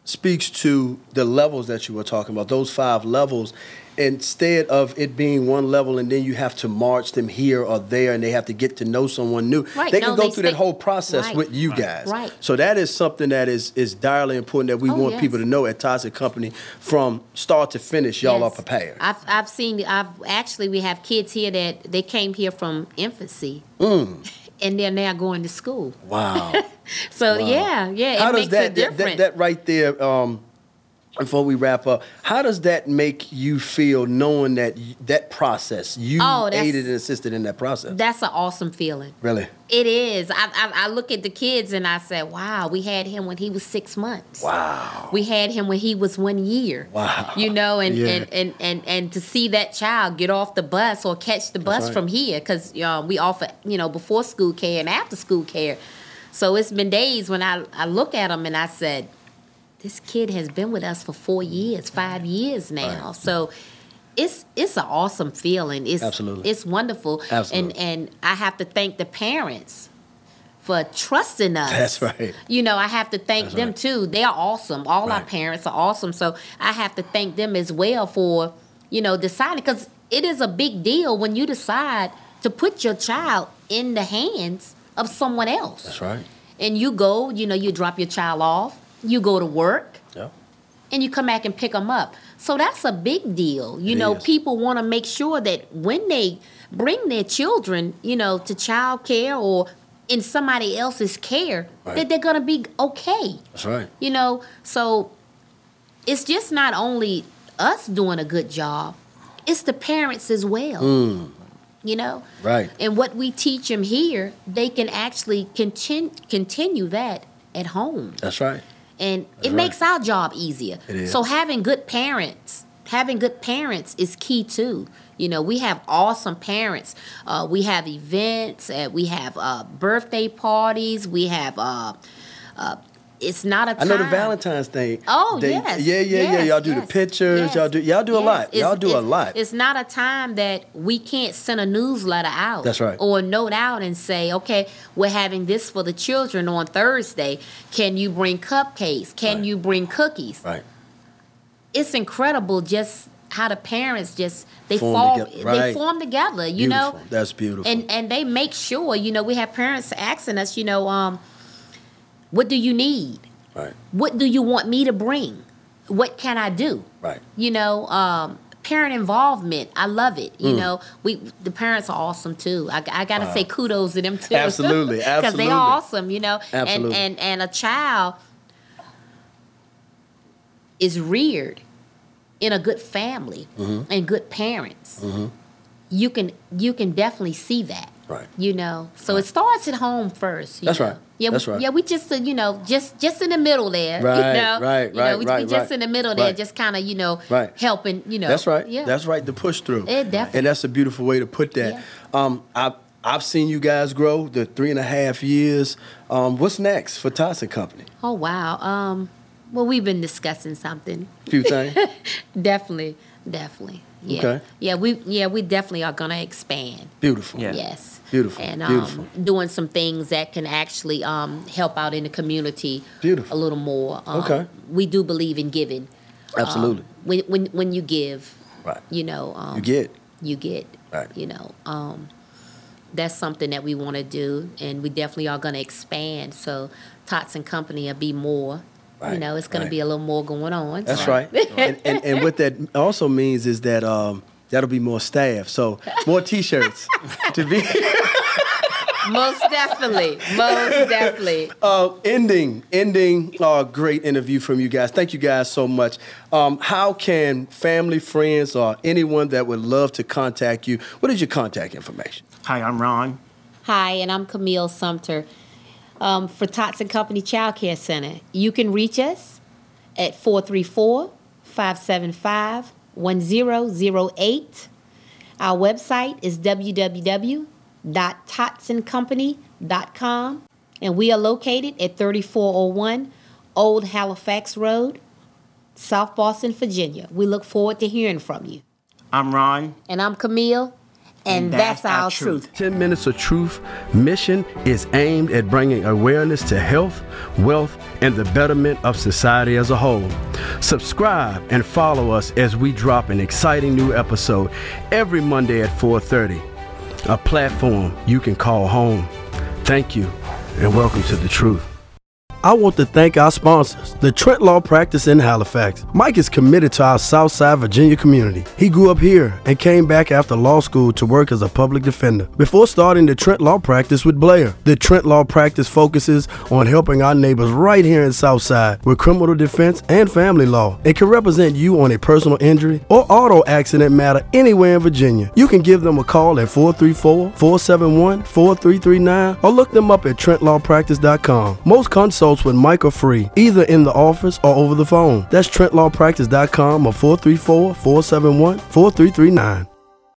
speaks to the levels that you were talking about, those five levels. Instead of it being one level and then you have to march them here or there and they have to get to know someone new, Right, they can no, go they through that whole process Right. with you guys. Right. So that is something that is is direly important that we Oh, want yes. people to know at Tots and Company from start to finish. Y'all Yes. are prepared. I've I've seen I've actually we have kids here that they came here from infancy. Mm. And they're now going to school. Wow. So yeah, yeah, how it does makes that, a that, difference. that that right there um before we wrap up how does that make you feel knowing that that process you Oh, aided and assisted in that process That's an awesome feeling. really It is. I, I I look at the kids and I say, "Wow, we had him when he was six months. wow We had him when he was one year. Wow. You know, and Yeah. and, and, and and to see that child get off the bus or catch the bus right. from here, because uh, we offer you know before school care and after school care. So it's been days when I I look at him and I said, this kid has been with us for four years, five years now. Right. So. It's it's an awesome feeling. It's Absolutely. it's wonderful. Absolutely. And and I have to thank the parents for trusting us. That's right. You know, I have to thank That's them right. too. They are awesome. All our parents are awesome. So I have to thank them as well for, you know, deciding because it is a big deal when you decide to put your child in the hands of someone else. that's right And you go, you know, you drop your child off, you go to work, yeah and you come back and pick them up. So that's a big deal. You It know, is. people want to make sure that when they bring their children, you know, to child care or in somebody else's care, Right. that they're going to be okay. that's right You know, so it's just not only us doing a good job, it's the parents as well. You know? Mm. Right. And what we teach them here, they can actually continue continue that at home that's right and it right. makes our job easier. So having good parents, having good parents is key too. You know, we have awesome parents. Uh, we have events. Uh, we have uh, birthday parties. We have. It's not a I time. know the Valentine's thing. Oh they, yes. Yeah, yeah, yeah. Y'all do yes, the pictures. yes, Y'all do y'all do a lot. It's- Y'all do a lot. It's not a time that we can't send a newsletter out. That's right. Or a note out and say, okay, we're having this for the children on Thursday. Can you bring cupcakes? Can Right. you bring cookies? right. It's incredible just how the parents just they Form fall together. they form together, you Beautiful. know. That's beautiful. And and they make sure, you know, we have parents asking us, you know, um, what do you need? right. What do you want me to bring? What can I do? Right. You know, um, parent involvement. I love it. You Mm. know, we the parents are awesome too. I, I gotta say kudos to them too. Absolutely, absolutely, because they are awesome. You know, Absolutely. and and and a child is reared in a good family Mm-hmm. and good parents. You can you can definitely see that. Right. You know, so it starts at home first. That's know. right. Yeah, That's we, right. Yeah, we just uh, you know just just in the middle there. Right, You know, right, you know, right, we, right, we just right. in the middle there, Right. just kind of you know Right. helping. You know, That's right. Yeah, That's right. The push through. It definitely- And that's a beautiful way to put that. Yeah. Um, I've I've seen you guys grow the three and a half years. Um, what's next for Tots and Company? Oh wow. Um, well, we've been discussing something. A few things. Definitely, definitely. Yeah. Okay. Yeah, we yeah we definitely are gonna expand. Beautiful. Yeah. Yes. Beautiful, And um, beautiful. doing some things that can actually um, help out in the community Beautiful. a little more. Um, Okay. We do believe in giving. Absolutely. Um, when when when you give, right. you know, um, You get. you get. Right. You know, um, that's something that we want to do, and we definitely are going to expand. So, Tots and Company will be more. You know, it's going right. to be a little more going on. That's so- right. and, and and what that also means is that um, that'll be more staff. So more T-shirts to be. Most definitely. Most definitely. Uh, ending, ending, uh, great interview from you guys. Thank you guys so much. Um, how can family, friends, or anyone that would love to contact you? What is your contact information? Hi, I'm Ron. Hi, and I'm Camille Sumter um, for Tots and Company Child Care Center. You can reach us at 434 575 1008. Our website is www.totsandcompany.com, and we are located at 3401 Old Halifax Road, South Boston, Virginia. We look forward to hearing from you. I'm Ron. And I'm Camille, And that's our truth. 10 Minutes of Truth mission is aimed at bringing awareness to health, wealth, and the betterment of society as a whole. Subscribe and follow us as we drop an exciting new episode every Monday at 4:30. A platform you can call home. Thank you and welcome to the truth. I want to thank our sponsors, the Trent Law Practice in Halifax. Mike is committed to our Southside Virginia community. He grew up here and came back after law school to work as a public defender before starting the Trent Law Practice with Blair. The Trent Law Practice focuses on helping our neighbors right here in Southside with criminal defense and family law and can represent you on a personal injury or auto accident matter anywhere in Virginia. You can give them a call at 434 471 4339 or look them up at TrentLawPractice.com. Most consults with Mike are free, either in the office or over the phone. That's TrentLawPractice.com or 434 471 4339.